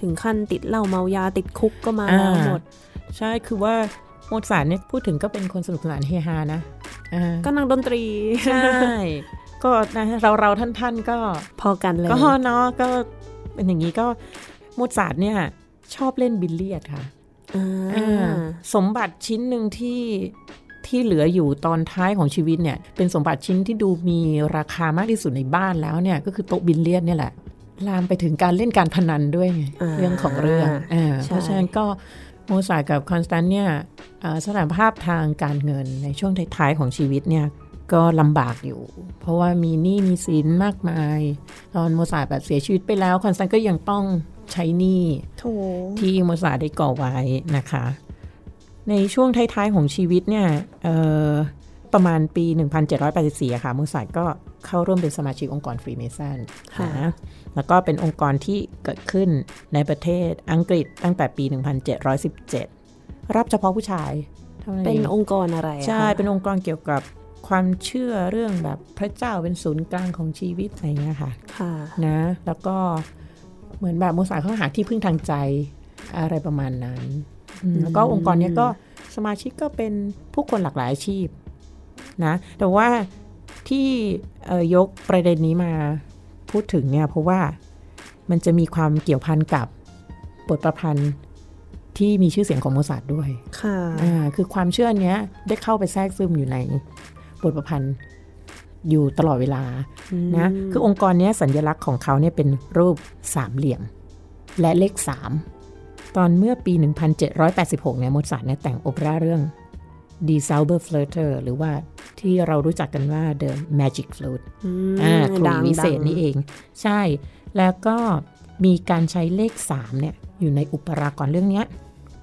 ถึงขั้นติดเหล้าเมายาติดคุกก็มาอ่าแล้วหมด ใช่คือว่าโมซาร์ทเนี่ยพูดถึงก็เป็นคนสนุกสนานเฮฮานะอ่าก็นักดนตรีใช่ก็นะเราเราท่านท่านๆก็พอกันเลยก็เนาะก็เป็นอย่างนี้ก็โมซาร์ทเนี่ยชอบเล่นบิลเลียดค่ะอ่าอ่า สมบัติชิ้นหนึ่งที่ที่เหลืออยู่ตอนท้ายของชีวิตเนี่ย เป็นสมบัติชิ้นที่ดูมีราคามากที่สุดในบ้านแล้วเนี่ย ก็คือโต๊ะบิลเลียดเนี่ยแหละ ลามไปถึงการเล่นการพนันด้วยไงอ่าเรื่องของเรื่องอ่าใช่เพราะฉะนั้นก็โมซาร์ทกับคอนสแตนซ์เนี่ยอ่าสถานภาพทางการเงินในช่วงท้ายๆของชีวิตเนี่ยก็ลำบากอยู่ เพราะว่ามีหนี้มีสินมากมาย ตอนโมซาร์ทแบบเสียชีวิตไปแล้วคอนสแตนซ์ก็ยังต้อง ใช้หนี้โถที่โมซาร์ทได้ก่อไว้นะคะ ในช่วงท้ายๆของชีวิตเนี่ยเอ่อประมาณปี 1784อะค่ะโมซาร์ทก็เข้าร่วมเป็นสมาชิกองค์กรฟรีเมสันค่ะนะแล้วก็เป็นองค์กรที่เกิดขึ้นในประเทศอังกฤษตั้งแต่ปี 1717 รับเฉพาะผู้ชายเท่านั้นเป็นเององค์กรอะไรอะใช่คะเป็นองค์กรเกี่ยวกับความเชื่อเรื่องแบบพระเจ้าเป็นศูนย์กลางของชีวิตอะไรเงี้ยค่ะ ค่ะ นะ แล้วก็ เหมือนแบบโมซาร์ทเขาหาที่พึ่งทางใจอะไรประมาณนั้นอืมแล้วก็องค์กรเนี้ยก็สมาชิกก็เป็นผู้คนหลากหลายอาชีพนะ แต่ว่าที่เอ่อยกประเด็นนี้มาพูดถึงเนี่ยเพราะว่ามันจะมีความเกี่ยวพันกับบทประพันธ์ที่มีชื่อเสียงของโมซาร์ทด้วย ค่ะ อ่า คือความเชื่อเนี้ยได้เข้าไปแทรกซึมอยู่ในบทประพันธ์ อยู่ตลอดเวลานะคือองค์กรเนี้ยสัญลักษณ์ของเขาเนี่ยเป็นรูปสามเหลี่ยม และเลข 3 ตอนเมื่อปี 1786 เนี่ยโมซาร์ทเนี่ยแต่งโอเปร่าเรื่อง Die Sauber Flöte หรือว่าที่เรารู้จักกันว่า The Magic Flute อืมอ่าขลุ่ดัยงวิเศษดังนี่เอง ใช่ แล้วก็มีการใช้เลข 3 เนี่ย อยู่ในอุปรากรเรื่องเนี้ย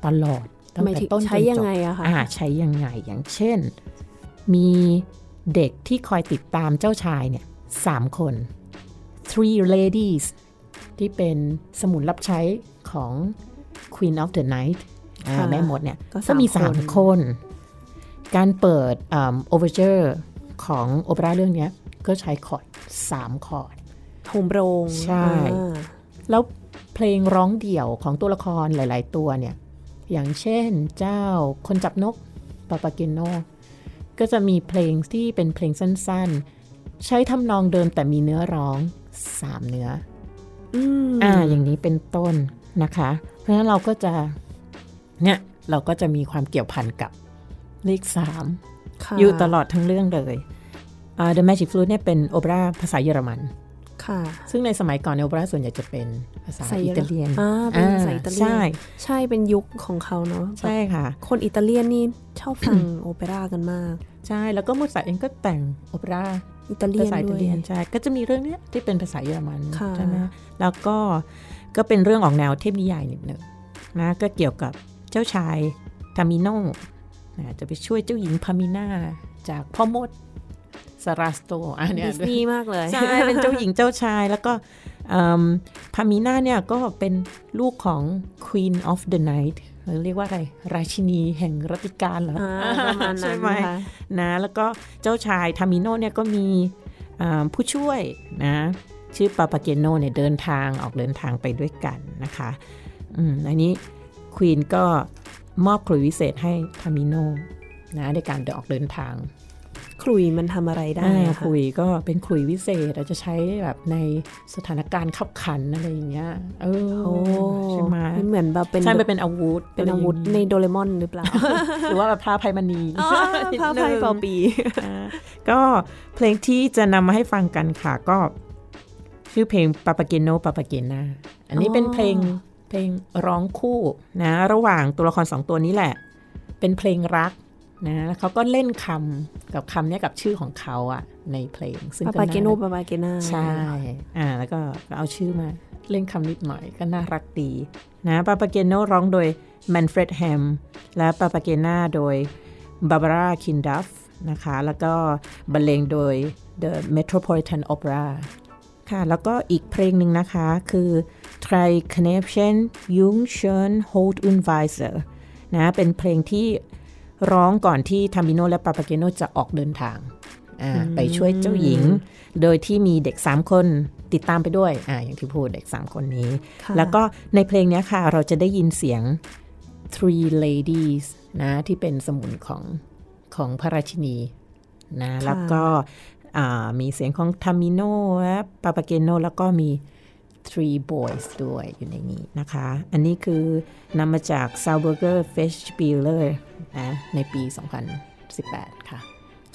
ตลอดตั้งแต่ต้นจนจบ หมายถึงใช้ยังไงอะคะอ่าใช้ยังไงอย่างเช่น มี เด็กที่คอยติดตามเจ้าชายเนี่ยสามคน three ladies ที่เป็นสมุนรับใช้ของ Queen of the Night อ่าค่ะแม่มดเนี่ยก็ก็มีสามสามคนคน การเปิดอ่า overture ของโอเปร่าเรื่องเนี้ยก็ใช้คอร์ดสามคอร์ดโฮมโรงใช่อ่าแล้วเพลงร้องเดี่ยวของตัวละครหลาย ๆ ตัวเนี่ย อย่างเช่นเจ้าคนจับนกปาปาเกโน ก็จะมีเพลงที่เป็นเพลงสั้นๆ ใช้ทำนองเดิมแต่มีเนื้อร้องสามเนื้ออืมอ่าอย่างนี้เป็นต้นนะคะ เพราะฉะนั้นเราก็จะเนี่ยเราก็จะมีความเกี่ยวพันกับเลขสามค่ะอยู่ตลอดทั้งเรื่องเลยอ่า The Magic Flute เนี่ยเป็นโอเปร่าภาษาเยอรมัน ค่ะ ซึ่งในสมัยก่อนในโอเปร่าส่วนใหญ่จะเป็นภาษาภาษาเยอิอรตาเลียนอ่าเป็นภาษาอิตาเลียน ใช่ใช่เป็นยุคของเขาเนาะใช่ค่ะ คนอิตาเลียนนี่ชอบฟังโอเปร่ากันมาก ใช่แล้วก็โมซาร์ทเองก็แต่งโอเปร่าภาษาอิตาเลียนด้วย อิตาเลียนใช่ก็จะมีเรื่องเนี้ยที่เป็นภาษาเยอรมันค่ะใช่ไหมแล้วก็ก็เป็นเรื่องออกแนวเทพนิยายนิดหนึ่งนะก็เกี่ยวกับเจ้าชายทามิโนนะจะไปช่วยเจ้าหญิงพามิน่าจากพ่อมด สราสโตอันเนี้ยดิสนีย์มากเลย ใช่ เป็นเจ้าหญิงเจ้าชายแล้วก็เอิ่มพามิน่าเนี่ยก็เป็นลูกของ Queen of the Night หรือเรียกว่าอะไร ราชินีแห่งรัตติการเหรออ่าประมาณใช่นั้นไหมนะคะนะ แล้วก็เจ้าชายทามิโนเนี่ยก็มีอ่าผู้ช่วยนะ ชื่อปาปาเกโนเนี่ยเดินทางออกเดินทางไปด้วยกันนะคะอืมอันนี้ควีนก็มอบขลุยวิเศษให้ทามิโนนะในการเดินออกเดินทาง ขลุยมันทำอะไรได้อ่าอะขคะลุยก็เป็นขลุยวิเศษอาจจะใช้แบบในสถานการณ์ขับขันอะไรอย่างเงี้ยเออโอ้ใช่ไหมมันเหมือนแบบเป็นใช่ไปเป็นอาวุธ เป็นอาวุธะไรในย่างงี้โดเรมอนหรือเปล่า หรือว่าแบบพระภัยมณีอ๋อนิดพระนึงพายเป่าปีอ่าก็เพลงที่จะนำมาให้ฟังกันค่ะก็ชื่อเพลงปาปาเกโนปาปาเกนาอันนี้อ๋อเป็นเพลงเพลงร้องคู่นะ ระหว่างตัวละครสองตัวนี้แหละ เป็นเพลงรัก นะแล้วเขาก็เล่นคำกับคำเนี้ยกับชื่อของเขาอะในเพลง ซึ่งก็น่ารัก ปาปาเกโน ปาปาเกนาใช่อ่าแล้วก็เอาชื่อมาเล่นคำนิดหน่อยก็น่ารักดีนะปาปาเกโนร้องโดยแมนเฟรด เฮมม์และปาปาเกนาโดยบาร์บาราคิลดัฟฟ์นะคะแล้วก็บรรเลงโดย The Metropolitan Opera ค่ะ แล้วก็อีกเพลงหนึ่งนะคะคือ Try Connection Jung Schön Hold und Weiser นะเป็นเพลงที่ ร้องก่อนที่ทามิโนและปาปาเกโนจะออกเดินทางอ่าไปช่วยเจ้าหญิง โดยที่มีเด็ก 3 คนติดตามไปด้วยอ่าอย่างที่พูดเด็ก 3 คนนี้ค่ะแล้วก็ในเพลงเนี้ยค่ะ เราจะได้ยินเสียง Three Ladies นะ ที่เป็นสมุนของของพระราชินีนะ แล้วก็มีเสียงของทามิโนและปาปาเกโนแล้วก็มี Three Boys ด้วยอยู่ในนี้นะคะ อันนี้คือนำมาจาก s a u b e r g e r Festspieler นะในปี 2018 ค่ะ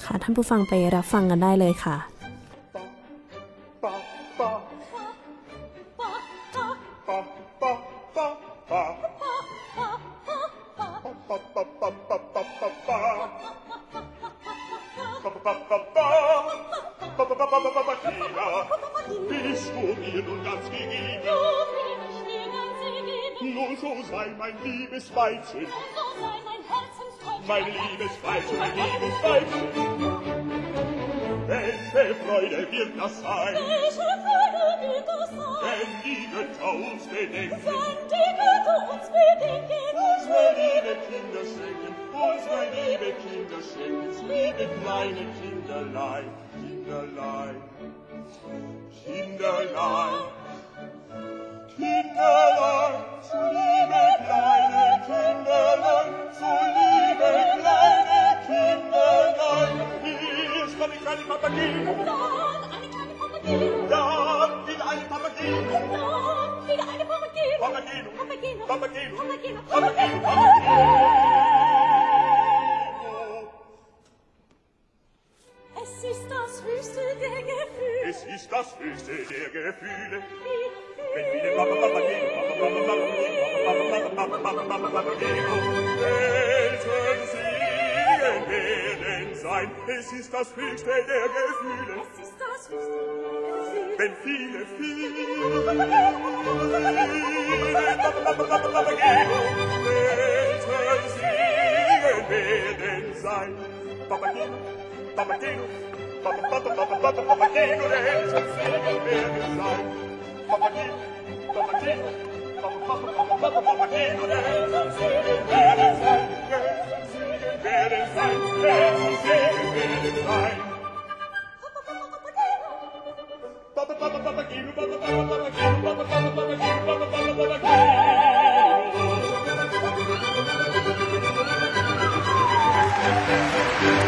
ค่ะ ท่านผู้ฟังไปรับฟังกันได้เลยค่ะ gegeben und ganz gegeben. Du gibst mir ganz gegeben. Nun so sei mein liebes Weibchen. Nun so sei mein Herzensträumchen. Mein liebes Weibchen, mein liebes Weibchen. Welche Freude wird das sein? Welche Freude wird das sein? Wenn die Götter uns bedenken. Wenn die Götter uns bedenken. Unsere liebe Kinder schenken. Unsere liebe Kinder schenken. Liebe kleine Kinderlein. Kinderlein. Kinderlein, Kinderlein, so liebe kleine Kinderlein, so liebe kleine Kinderlein, hier ist eine kleine Papagei, und dort eine kleine Papagei, und dort wieder eine Papagei, und dort wieder eine Papagei, Papagei, Papagei, Papagei, Papagei, Papagei, Papagei, Papagei, Es ist das höchste der Gefühle. Es ist das höchste der Gefühle. Wenn viele Papa Papa gehen, Papa Papa Papa gehen, Papa Papa Papa Papa Papa gehen, Eltern singen werden sein. Es ist das höchste der Gefühle. Es ist das höchste der Gefühle. Wenn viele, viele, Papa Papa Papa Papa gehen, Eltern sehen, werden sein. Papa gehen, Papatenu, Papatenu, Papatenu, Reels und Silberbergen sein. Papatenu, Papatenu, Papatenu, Reels und Silberbergen sein. Reels und Silberbergen sein, Reels und Silberbergen sein. Papatenu, Papatenu, Papatenu, Papatenu, Papatenu, Papatenu, Papatenu, Papatenu, Thank you.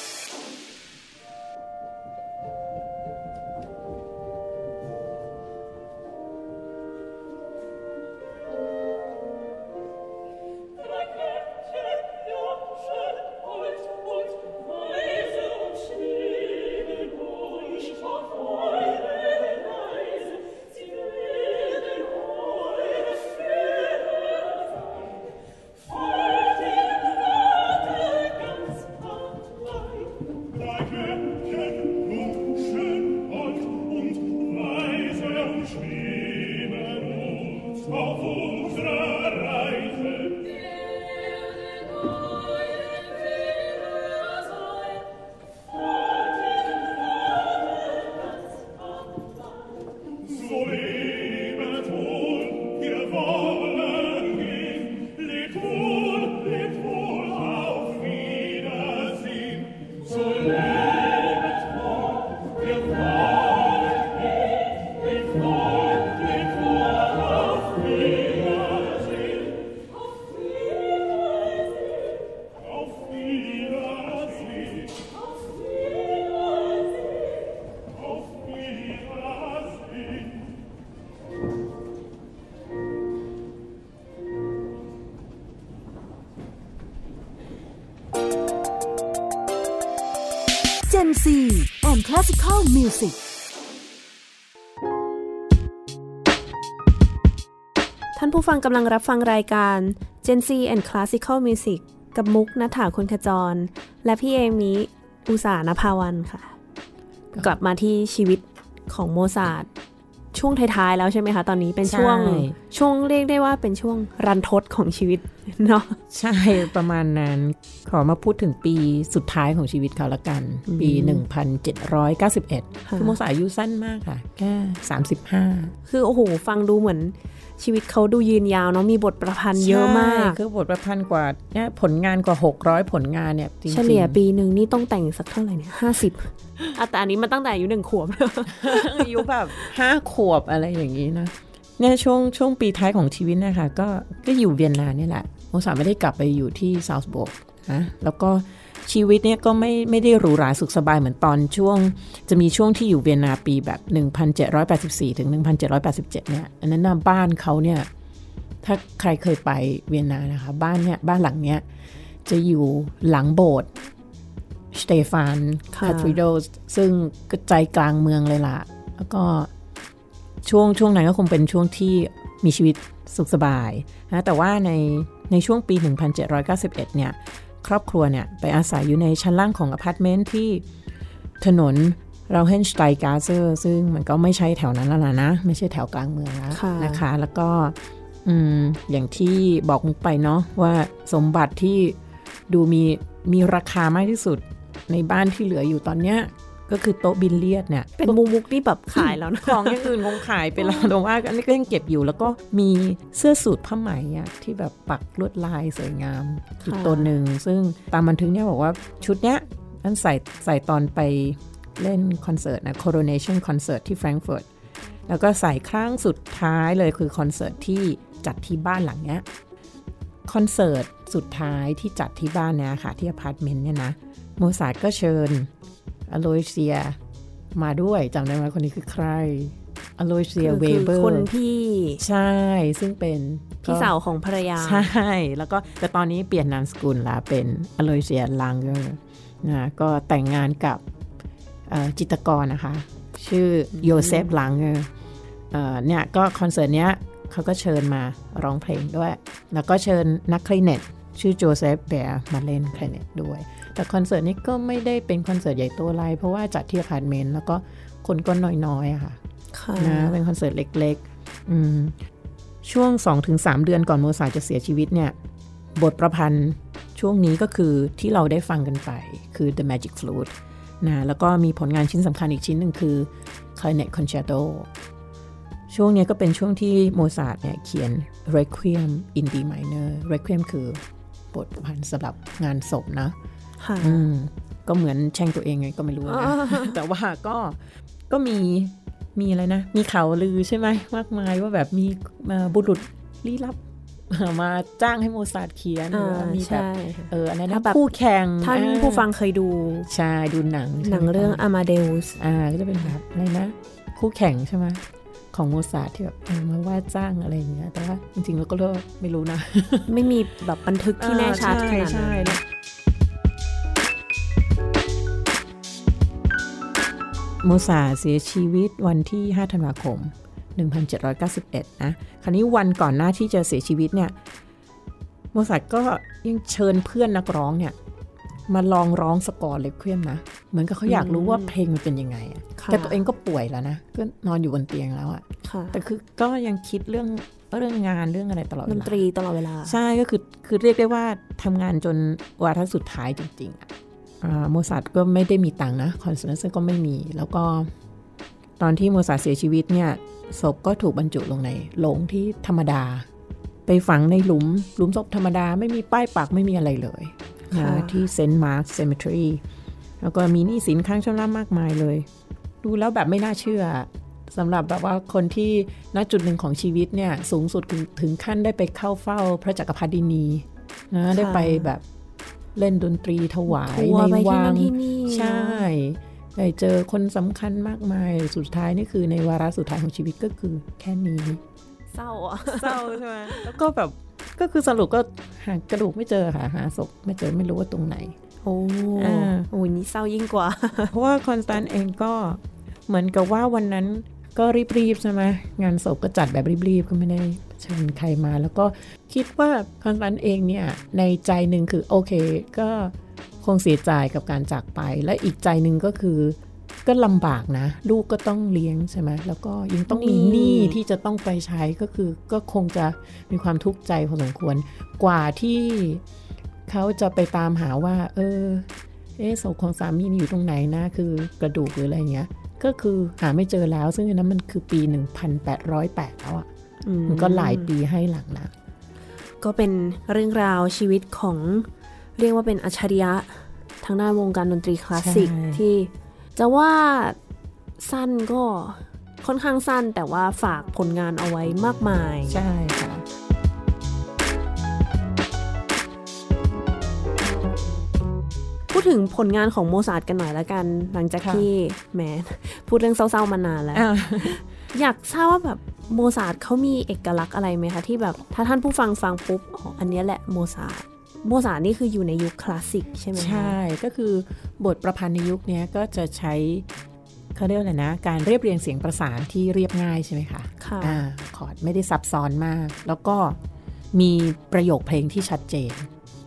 สิคอลมิวสิกท่านผู้ฟังกำลังรับฟังรายการ Gen Z and Classical Music กับมุกนัฐาคนขจร และพี่เอมิอุสานภาวันค่ะ กลับมาที่ชีวิตของโมซาร์ทช่วงท้ายๆแล้วใช่ไหมคะ ตอนนี้เป็นช่วงใช่ช่วงเรียกได้ว่าเป็นช่วงรันทดของชีวิตเนาะ ใช่ประมาณนั้น ขอมาพูดถึงปีสุดท้ายของชีวิตเขาละกัน ปี 1791คือโมซาร์ทอายุสั้นมากค่ะ แค่ 35 คือโอ้โห ฟังดูเหมือนชีวิตเขาดูยืนยาวเนาะมีบทประพันธ์เยอะมากใช่คือบทประพันธ์กว่าเนี่ยผลงานกว่า 600 ผลงานเนี่ยจริงๆเฉลี่ยปีหนึ่งนี่ต้องแต่งสักเท่าไหร่เนี่ยห้าสิบแต่อันนี้มันตั้งแต่อายุหนึ่งขวบอายุแบบห้าขวบอะไรอย่างนี้นะเนี่ยช่วงช่วงปีท้ายของชีวิตนะคะก็ก็อยู่เวียนนานี่แหละ โมซาร์ทไม่ได้กลับไปอยู่ที่ซาลซ์บูร์กนะแล้วก็ชีวิตเนี่ยก็ไม่ไม่ได้หรูหราสุขสบายเหมือนตอนช่วง จะมีช่วงที่อยู่เวียนนาปีแบบ 1784 ถึง 1787 เนี่ย อันนั้นนะบ้านเขาเนี่ย ถ้าใครเคยไปเวียนนานะคะ บ้านเนี่ย บ้านหลังเนี้ย จะอยู่หลังโบสถ์สเตฟานค่ะ cathedral ซึ่งก็ใจกลางเมืองเลยล่ะ แล้วก็ช่วงช่วงนั้นก็คงเป็นช่วงที่มีชีวิตสุขสบายนะแต่ว่าใน ในช่วงปี 1791 เนี่ย ครอบครัวเนี่ย ไปอาศัยอยู่ในชั้นล่างของอพาร์ตเมนต์ที่ถนน Rauhensteingasse ซึ่งมันก็ไม่ใช่แถวนั้นแล้วล่ะนะ ไม่ใช่แถวกลางเมืองแล้วค่ะนะคะ แล้วก็อืมอย่างที่บอกมุกไปเนาะว่าสมบัติที่ดูมีมีราคามากที่สุดในบ้านที่เหลืออยู่ตอนเนี้ย ก็คือโต๊ะบิลเลียดเนี่ยเป็นมุกมุกที่แบบขายแล้วนะของอย่างอื่นคงขายไปแล้วแต่ว่าอันนี้ก็ยังเก็บอยู่แล้วก็มีเสื้อสูทผ้าไหมอะที่แบบปักลวดลายสวยงามอีกตัวหนึ่งซึ่งตามบันทึกเนี่ยบอกว่าชุดเนี้ยอันใส่ใส่ตอนไปเล่นคอนเสิร์ตนะ coronation concert ที่แฟรงก์เฟิร์ตแล้วก็ใส่ครั้งสุดท้ายเลยคือคอนเสิร์ตที่จัดที่บ้านหลังเนี้ยคอนเสิร์ตสุดท้ายที่จัดที่บ้านเนี่ยค่ะที่อพาร์ตเมนต์เนี่ยนะโมซาร์ทก็เชิญ อโลเซียมาด้วยจำได้ไหมคนนี้คือใครอโลเซียเวเบอร์คือคนที่ใช่ ซึ่งเป็นพี่สาวของภรรยา ใช่ แล้วก็แต่ตอนนี้เปลี่ยนนามสกุลละเป็นอโลเซียลังเกอร์นะก็แต่งงานกับเอ่อจิตรกรนะคะ ชื่อโยเซฟลังเกอร์เนี่ยก็คอนเสิร์ตเนี้ยเขาก็เชิญมาร้องเพลงด้วย แล้วก็เชิญนักคลาริเนตชื่อโจเซฟแบร์มาเล่นคลาริเนตด้วย แต่คอนเสิร์ตนี้ก็ไม่ได้เป็นคอนเสิร์ตใหญ่โตอะไรเพราะว่าจัดที่อพาร์ตเมนต์แล้วก็คนก็น้อยๆอะค่ะค่ะนะเป็นคอนเสิร์ตเล็กๆอืมช่วง 2-3 เดือนก่อนโมซาร์ทจะเสียชีวิตเนี่ย บทประพันธ์ช่วงนี้ก็คือที่เราได้ฟังกันไปคือ The Magic Flute นะแล้วก็มีผลงานชิ้นสำคัญอีกชิ้นหนึ่งคือ Clarinet Concerto ช่วงนี้ก็เป็นช่วงที่โมซาร์ทเนี่ยเขียน Requiem in D minor Requiem คือบทประพันธ์สำหรับงานศพนะค่ะอืม ก็เหมือนแช่งตัวเองไงก็ไม่รู้นะแต่ว่าก็ก็มีมีอะไรนะ มีข่าวลือใช่ไหมมากมายว่าแบบมีมาบุรุษลี้ลับมาจ้างให้โมซาร์ทเขียนหรือว่ามีแบบใช่ค่ะเอออะไรถ้านะแบบคู่แข่งท่านอ่ผู้ฟังเคยดูใช่ดูหนัง หนังเรื่องใช่ไหม Amadeus อ่าก็จะเป็นแบบอะไรนะ คู่แข่งใช่ไหมของโมซาร์ทที่แบบเออมาว่าจ้างอะไรอย่างเงี้ยแต่ว่าจริงๆแล้วก็ไม่รู้นะ ไม่มีแบบบันทึกที่แน่ชัดขนาดใช่นั้น โมซาร์ทเสียชีวิตวันที่ 5 ธันวาคม 1791 นะ คราวนี้วันก่อนหน้าที่จะเสียชีวิตเนี่ย โมซาร์ทก็ยังเชิญเพื่อนนักร้องเนี่ย มาลองร้อง score Requiem นะ เหมือนกับเขาอยากรู้ว่าเพลงมันเป็นยังไงอะค่ะแต่ตัวเองก็ป่วยแล้วนะ ก็นอนอยู่บนเตียงแล้วอะค่ะแต่คือก็ยังคิดเรื่องเรื่องงานเรื่องอะไรตลอดเวลา ดนตรีตลอดเวลา ใช่ก็คือคือเรียกได้ว่าทำงานจนวาระสุดท้ายจริงๆอะอ่า โมซาร์ทก็ไม่ได้มีตังค์นะคอนเสิร์ตก็ไม่มี แล้วก็ตอนที่โมซาร์ทเสียชีวิตเนี่ยศพก็ถูกบรรจุลงในโลงที่ธรรมดา ไปฝังในหลุมหลุมศพธรรมดาไม่มีป้ายปักไม่มีอะไรเลยนะค่ะที่เซนต์มาร์ค Cemetery แล้วก็มีหนี้สินค้างชำระมากมายเลย ดูแล้วแบบไม่น่าเชื่อสำหรับแบบว่าคนที่ณจุดหนึ่งของชีวิตเนี่ยสูงสุดถึงถึงขั้นได้ไปเข้าเฝ้าพระจักรพรรดินีนะได้ไปแบบ เล่นดนตรีถวายทัวร์ไปในวังที่วันั่นที่นี่ใช่ได้เจอคนสำคัญมากมายสุดท้ายนี่คือในวาระสุดท้ายของชีวิตก็คือแค่นี้ เศร้าอะเศร้าใช่ไหมแล้วก็แบบก็คือสรุปก็หากระดูกไม่เจอค่ะหาศพไม่เจอไม่รู้ว่าตรงไหน โอ้อ่าโอ้ยนี่เศร้ายิ่งกว่า เพราะว่าคอนสแตนต์เองก็เหมือนกับว่าวันนั้นก็รีบๆใช่ไหมงานศพก็จัดแบบรีบๆก็ไม่ได้ เชิญใครมาแล้วก็คิดว่าคอนสแตนเองเนี่ย ในใจหนึ่งคือโอเค ก็คงเสียใจกับการจากไป และอีกใจหนึ่งก็คือก็ลำบากนะ ลูกก็ต้องเลี้ยงใช่ไหมแล้วก็ยังต้องมีหนี้ที่จะต้องไปใช้ก็คือก็คงจะมีความทุกข์ใจพอสมควร กว่าที่เขาจะไปตามหาว่า เออเอ๊ะศพของสามีอยู่ตรงไหนนะ คือกระดูกหรืออะไรเงี้ย ก็คือหาไม่เจอแล้ว ซึ่งนั้นมันคือปี 1808 แล้วอะ มันก็หลายปีให้หลังนะก็เป็นเรื่องราวชีวิตของเรียกว่าเป็นอัจฉริยะทางด้านวงการดนตรีคลาสสิกใช่ที่จะว่าสั้นก็ค่อนข้างสั้นแต่ว่าฝากผลงานเอาไว้มากมาย ใช่ค่ะพูดถึงผลงานของโมซาร์ทกันหน่อยละกัน หลังจากค่ะที่แหมพูดเรื่องเศร้าๆมานานแล้ว อ่าอยากทราบว่าแบบโมซาร์ทเขามีเอกลักษณ์อะไรไหมคะที่แบบถ้าท่านผู้ฟังฟังปุ๊บอ๋ออันเนี้ยแหละโมซาร์ทโมซาร์ทนี่คืออยู่ในยุคคลาสสิกใช่ไหมคะใช่ ก็คือบทประพันธ์ในยุคเนี้ยก็จะใช้เขาเรียกอะไรนะ การเรียบเรียงเสียงประสานที่เรียบง่ายใช่ไหมคะค่ะอ่าคอร์ดไม่ได้ซับซ้อนมาก แล้วก็มีประโยคเพลงที่ชัดเจน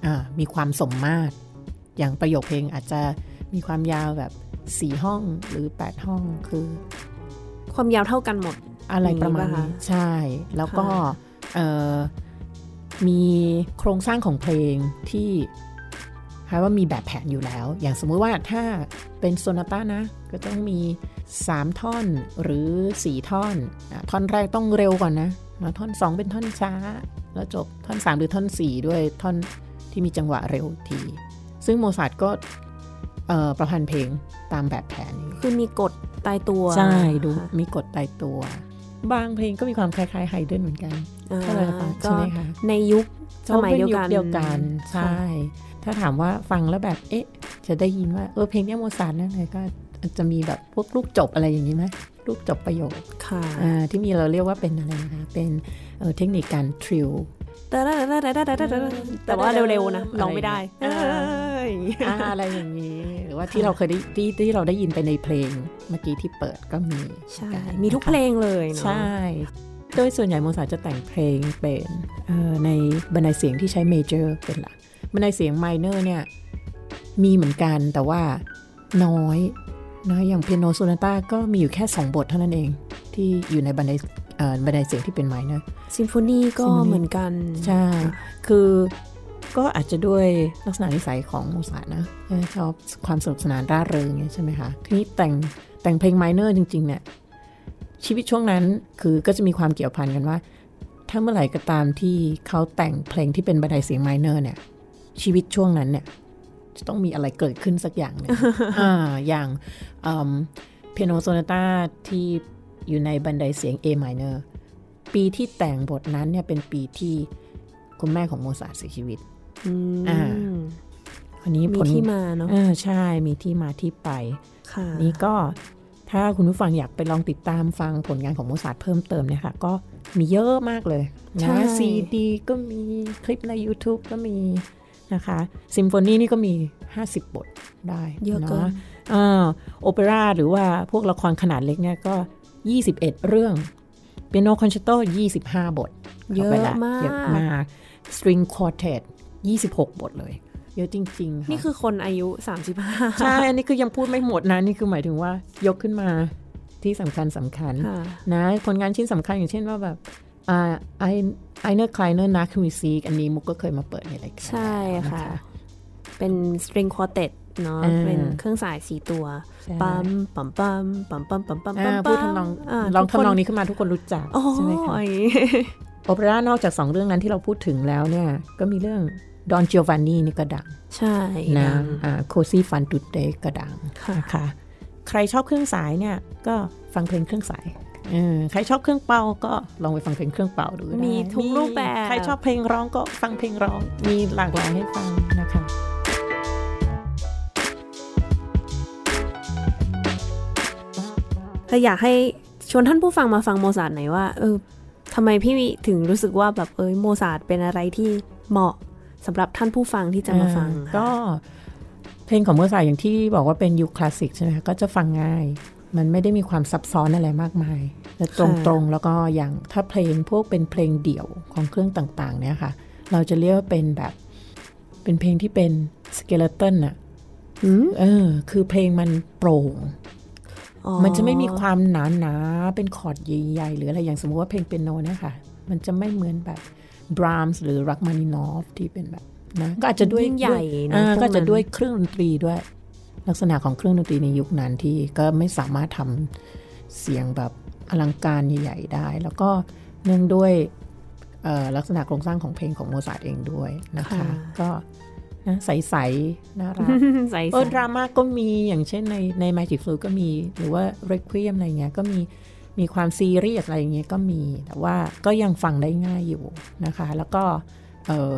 อ่ามีความสมมาตร อย่างประโยคเพลงอาจจะมีความยาวแบบสี่ห้องหรือ 8 ห้องคือ ความยาวเท่ากันหมด อะไรประมาณอย่างนี้นี้ปะคะใช่ แล้วก็ค่ะเอ่อมีโครงสร้างของเพลงที่หาว่ามีแบบแผนอยู่แล้ว อย่างสมมุติว่าถ้าเป็นโซนาต้านะ ก็ต้องมี 3 ท่อนหรือ 4 ท่อนอะท่อนแรกต้องเร็วก่อนนะแล้วท่อน 2 เป็นท่อนช้า แล้วจบท่อน 3 หรือท่อน 4 ด้วยท่อนที่มีจังหวะเร็วที ซึ่งโมซาร์ทก็เอ่อประพันธ์เพลงตามแบบแผนนี้ คือมีกฎตายตัว ใช่ ดูค่ะมีกฎตายตัว บางเพลงก็มีความคล้ายๆไฮเดนเหมือนกันอ่าใช่ไหมคะก็ใช่ไหมคะในยุคสมัยเดียวกันพราะป็นเดียวกันใช่ ถ้าถามว่าฟังแล้วแบบเอ๊ะ จะได้ยินว่าเออเพลงเนี้ยโมซาร์ทนั่นเลยก็จะมีแบบพวกลูกจบอะไรอย่างนี้ไหมลูกจบประโยคค่ะอ่าที่มีเราเรียกว่าเป็นอะไรนะคะเป็นเออเทคนิคการ trill แต่ว่าเร็วๆนะร้องไม่ได้อ่าเอ้ยอะไรอย่างนี้ หรือว่าที่เราเคยได้ที่ที่เราได้ยินไปในเพลงเมื่อกี้ที่เปิดก็มีใช่เหมือนกันมีทุกนะคะเพลงเลยเนาะใช่โดยส่วนใหญ่โมซาร์ทจะแต่งเพลงเป็นเอ่อในบันไดเสียงที่ใช้ major เป็นหลักบันไดเสียง minor เนี่ยมีเหมือนกันแต่ว่าน้อย น้อยอย่างเปียโนโซนาต้าก็มีอยู่แค่ 2 บทเท่านั้นเอง ที่อยู่ในบันไดเอ่อบันไดเสียงที่เป็น minorซิมโฟนีก็ซิมโฟนีเหมือนกัน ใช่ คือก็อาจจะด้วยลักษณะนิสัยของโมซาร์ทนะเออชอบความสนุกสนานร่าเริงไงใช่ไหมคะทีนี้แต่งแต่งเพลง minor จริง ๆ เนี่ย ชีวิตช่วงนั้นคือก็จะมีความเกี่ยวพันกันว่า ถ้าเมื่อไหร่ก็ตามที่เขาแต่งเพลงที่เป็นบันไดเสียง minor เนี่ยชีวิตช่วงนั้นเนี่ย จะต้องมีอะไรเกิดขึ้นสักอย่างหนึงอ่าอย่างเปียโนโซนาต้าที่อยู่ในบันไดเสียง A minor ปีที่แต่งบทนั้นเนี่ยเป็นปีที่คุณแม่ของโมซาร์ทเสียชีวิตอืมอ่าอันนี้มีผลที่มาเนาะอ่าใช่มีที่มาที่ไปค่ะนี่ก็ถ้าคุณผู้ฟังอยากไปลองติดตามฟังผลงานของโมซาร์ทเพิ่มเติมเนี่ยค่ะ ก็มีเยอะมากเลยใช่นะซีดีก็มีคลิปใน YouTube ก็มี นะคะซิมโฟนีนี่ก็มี 50 บทได้เยอะเกินนะอ่าโอเปร่าหรือว่าพวกละครขนาดเล็กเนี่ยก็ 21 เรื่องเปียโนคอนแชร์โต25 บท เยอะข้าไปละมากเยอะมาก string quartet 26 บทเลย เยอะจริงๆะนี่คือคนอายุ 35 ใช่ อันนี้คือยังพูดไม่หมดนะ นี่คือหมายถึงว่ายกขึ้นมาที่สำคัญสำคัญค่ะนะผลงานชิ้นสำคัญอย่างเช่นว่าแบบอ่า ไอ Eine kleine Nachtmusik อันนี้มุกก็เคยมาเปิดในรายการใช่แล้วนค่ะ เป็น string quartet เนาะอ่าเป็นเครื่องสายสีตัวใช่ปั๊มปั๊มปั๊มปั๊มปั๊มปั๊มปั๊มอ่าปั๊มพูดทำนองาลองทุกคทำนองนี้ขึ้นมาทุกคนรู้จักโอ้ใช่ไหมคะยโอเปร่านอกจากสองเรื่องนั้นที่เราพูดถึงแล้วเนี่ย ก็มีเรื่องดอน i o จ a n นนีนี่ก็ดัง ใช่นะดังอ่าโคซี่ฟันตุเตก็ดังค่ะนะคะใครชอบเครื่องสายเนี่ย ก็ฟังเพลงเครื่องสายเออ ใครชอบเครื่องเป่าก็ลองไปฟังเพลงเครื่องเป่าดูได้มีทุกรูปแบบ ใครชอบเพลงร้องก็ฟังเพลงร้อง มีหลากหลายให้ฟังนะคะแต่อยากให้ชวนท่านผู้ฟังมาฟังโมซาร์ทหน่อยว่า เออทำไมพี่ถึงรู้สึกว่าแบบเอยโมซาร์ทเป็นอะไรที่เหมาะสำหรับท่านผู้ฟังที่จะมาฟังอ่ก็เพลงของโมซาร์ทอย่างที่บอกว่าเป็นยุคคลาสสิกใช่ไหมคะก็จะฟังง่าย มันไม่ได้มีความซับซ้อนอะไรมากมายแต่ตรงๆ แล้วก็อย่างถ้าเพลงพวกเป็นเพลงเดี่ยวของเครื่องต่างๆ เนี่ยค่ะ เราจะเรียกว่าเป็นแบบเป็นเพลงที่เป็น skeleton อะอืมเออ คือเพลงมันโปร่งอ๋อมันจะไม่มีความหนาหนาๆเป็นคอร์ดใหญ่ๆ หรืออะไรอย่างสมมติว่าเพลงเปียโนเนะคะมันจะไม่เหมือนแบบบรามส์หรือรัคมานินอฟที่เป็นแบบนะก็อาจจะด้วยยิ่งใหญ่ด้วยนะอ่าพวก็จะนั้นด้วยเครื่องดนตรีด้วย ลักษณะของเครื่องดนตรีในยุคนั้นที่ก็ไม่สามารถทำเสียงแบบอลังการใหญ่ๆได้ แล้วก็เนื่องด้วยเอ่อลักษณะโครงสร้างของเพลงของโมซาร์ทเองด้วยนะคะค่ะก็นะใสๆน่ารักใส่เออดราม่าก็มีอย่างเช่นในใน Magic Flute ก็มี หรือว่า Requiem อะไรเงี้ยก็มีมีความซีเรียสอะไรเงี้ยก็มี แต่ว่าก็ยังฟังได้ง่ายอยู่นะคะ แล้วก็เออ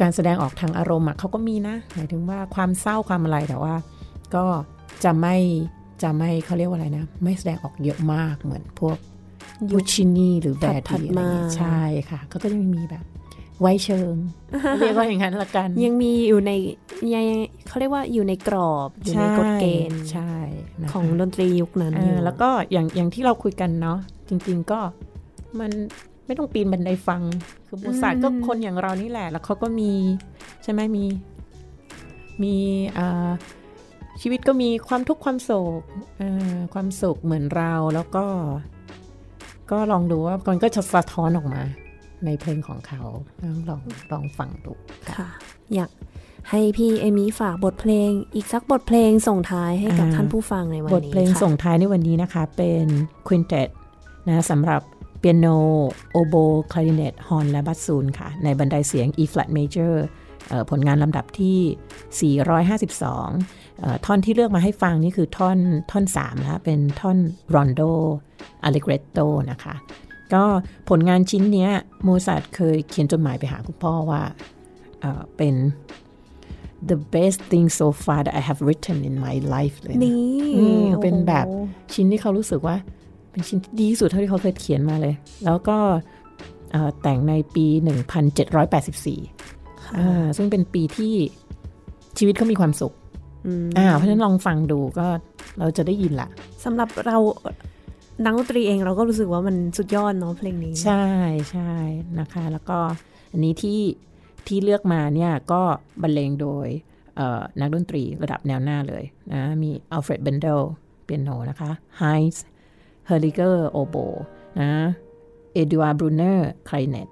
การแสดงออกทางอารมณ์อะเขาก็มีนะ หมายถึงว่าความเศร้าความอะไรแต่ว่า ก็จะไม่จะไม่เขาเรียกว่าอะไรนะ ไม่แสดงออกเยอะมากเหมือนพวกยูชินีหรือแบดถัดดีๆอะไรเงี้ยมาใช่ค่ะเขาก็จะมีแบบไว้เชิง เรียกว่าอย่างนั้นละกัน ยังมีอยู่ในยังเขาเรียกว่าอยู่ในกรอบอยู่ในกฎเกณฑ์ใช่นะคะของดนตรียุคนั้นอ่าอยู่แล้วก็อย่างอย่างที่เราคุยกันเนาะจริง ๆ ก็มันไม่ต้องปีนบันไดฟัง คือโมซาร์ทก็คนอย่างเรานี่แหละ แล้วเขาก็มีใช่ไหมมี มีอ่า ชีวิตก็มีความทุกข์ความโศกเอ่อความสุขเหมือนเราแล้วก็ ก็ลองดูว่ามันก็จะสะท้อนออกมา ในเพลงของเขาลองลองลองฟังดูค่ะ อยากให้พี่เอมี่ฝากบทเพลงอีกสักบทเพลงส่งท้ายให้กับอ่าท่านผู้ฟังในวันบนี้ทเพลงค่ะส่งท้ายในวันนี้นะคะ เป็นควินเต t นะสำหรับเปียโน โอโบ คลาริเนตฮอนและบัสซูนค่ะ ในบันไดเสียง E flat major เอ่อ ผลงานลำดับที่ 452เอ่อท่อนที่เลือกมาให้ฟังนี่คือท่อนท่อน3นะคะเป็นท่อนรอนโดอ l ล e เกรโตนะคะ ก็ผลงานชิ้นเนี้ยโมซาร์ทเคยเขียนจดหมายไปหาคุณพ่อว่าเอ่อเป็น the best thing so far that I have written in my life เลยนะนี่อืมเป็นแบบโอ้โหชิ้นที่เขารู้สึกว่า เป็นชิ้นที่ดีที่สุดเท่าที่เขาเคยเขียนมาเลย แล้วก็เอ่อแต่งในปี 1784อ่า ซึ่งเป็นปีที่ชีวิตเขามีความสุขอืมอ่าเพราะฉะนั้นลองฟังดูก็เราจะได้ยินละสำหรับเรานักดนตรีเองเราก็รู้สึกว่ามันสุดยอดเนาะเพลงนี้ ใช่ใช่นะคะ แล้วก็อันนี้ที่ที่เลือกมาเนี่ยก็บรรเลงโดยเอ่อนักดนตรีระดับแนวหน้าเลยนะมีอัลเฟรดเบรนเดลเปียโนนะคะไฮนซ์ฮอลลิเกอร์โอโบนะเอดูอาร์ดบรุนเนอร์คลาริเนต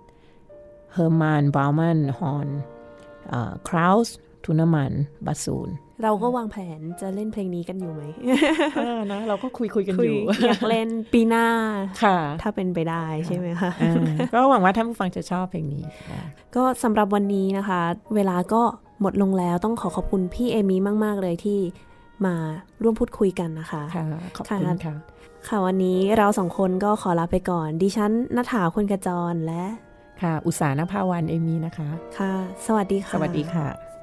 เฮอร์มานบราวมันฮอนคราวส์ทูนมันบาซูนเราก็วางแผนจะเล่นเพลงนี้กันอยู่ไหมนะเราก็คุยคุยกันคุอยยู่ อยากเล่นปีหน้าค่ะ ถ้าเป็นไปได้ใช่ไหมคะอ่าก็หวังว่าท่านผู้ฟังจะชอบเพลงนี้นะก็สำหรับวันนี้นะคะ เวลาก็หมดลงแล้วต้องขอขอบคุณพี่เอมี่มาก ๆ เลยที่มาร่วมพูดคุยกันนะคะค่ะขอบคุณค่ะ ค่ะค่ะวันนี้เราสองคนก็ขอลาไปก่อน ดิฉันนัฐาคุณกระจรและ ค่ะ อุตสาหนภาวันเอมีนะคะ ค่ะ สวัสดีค่ะ สวัสดีค่ะ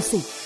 Music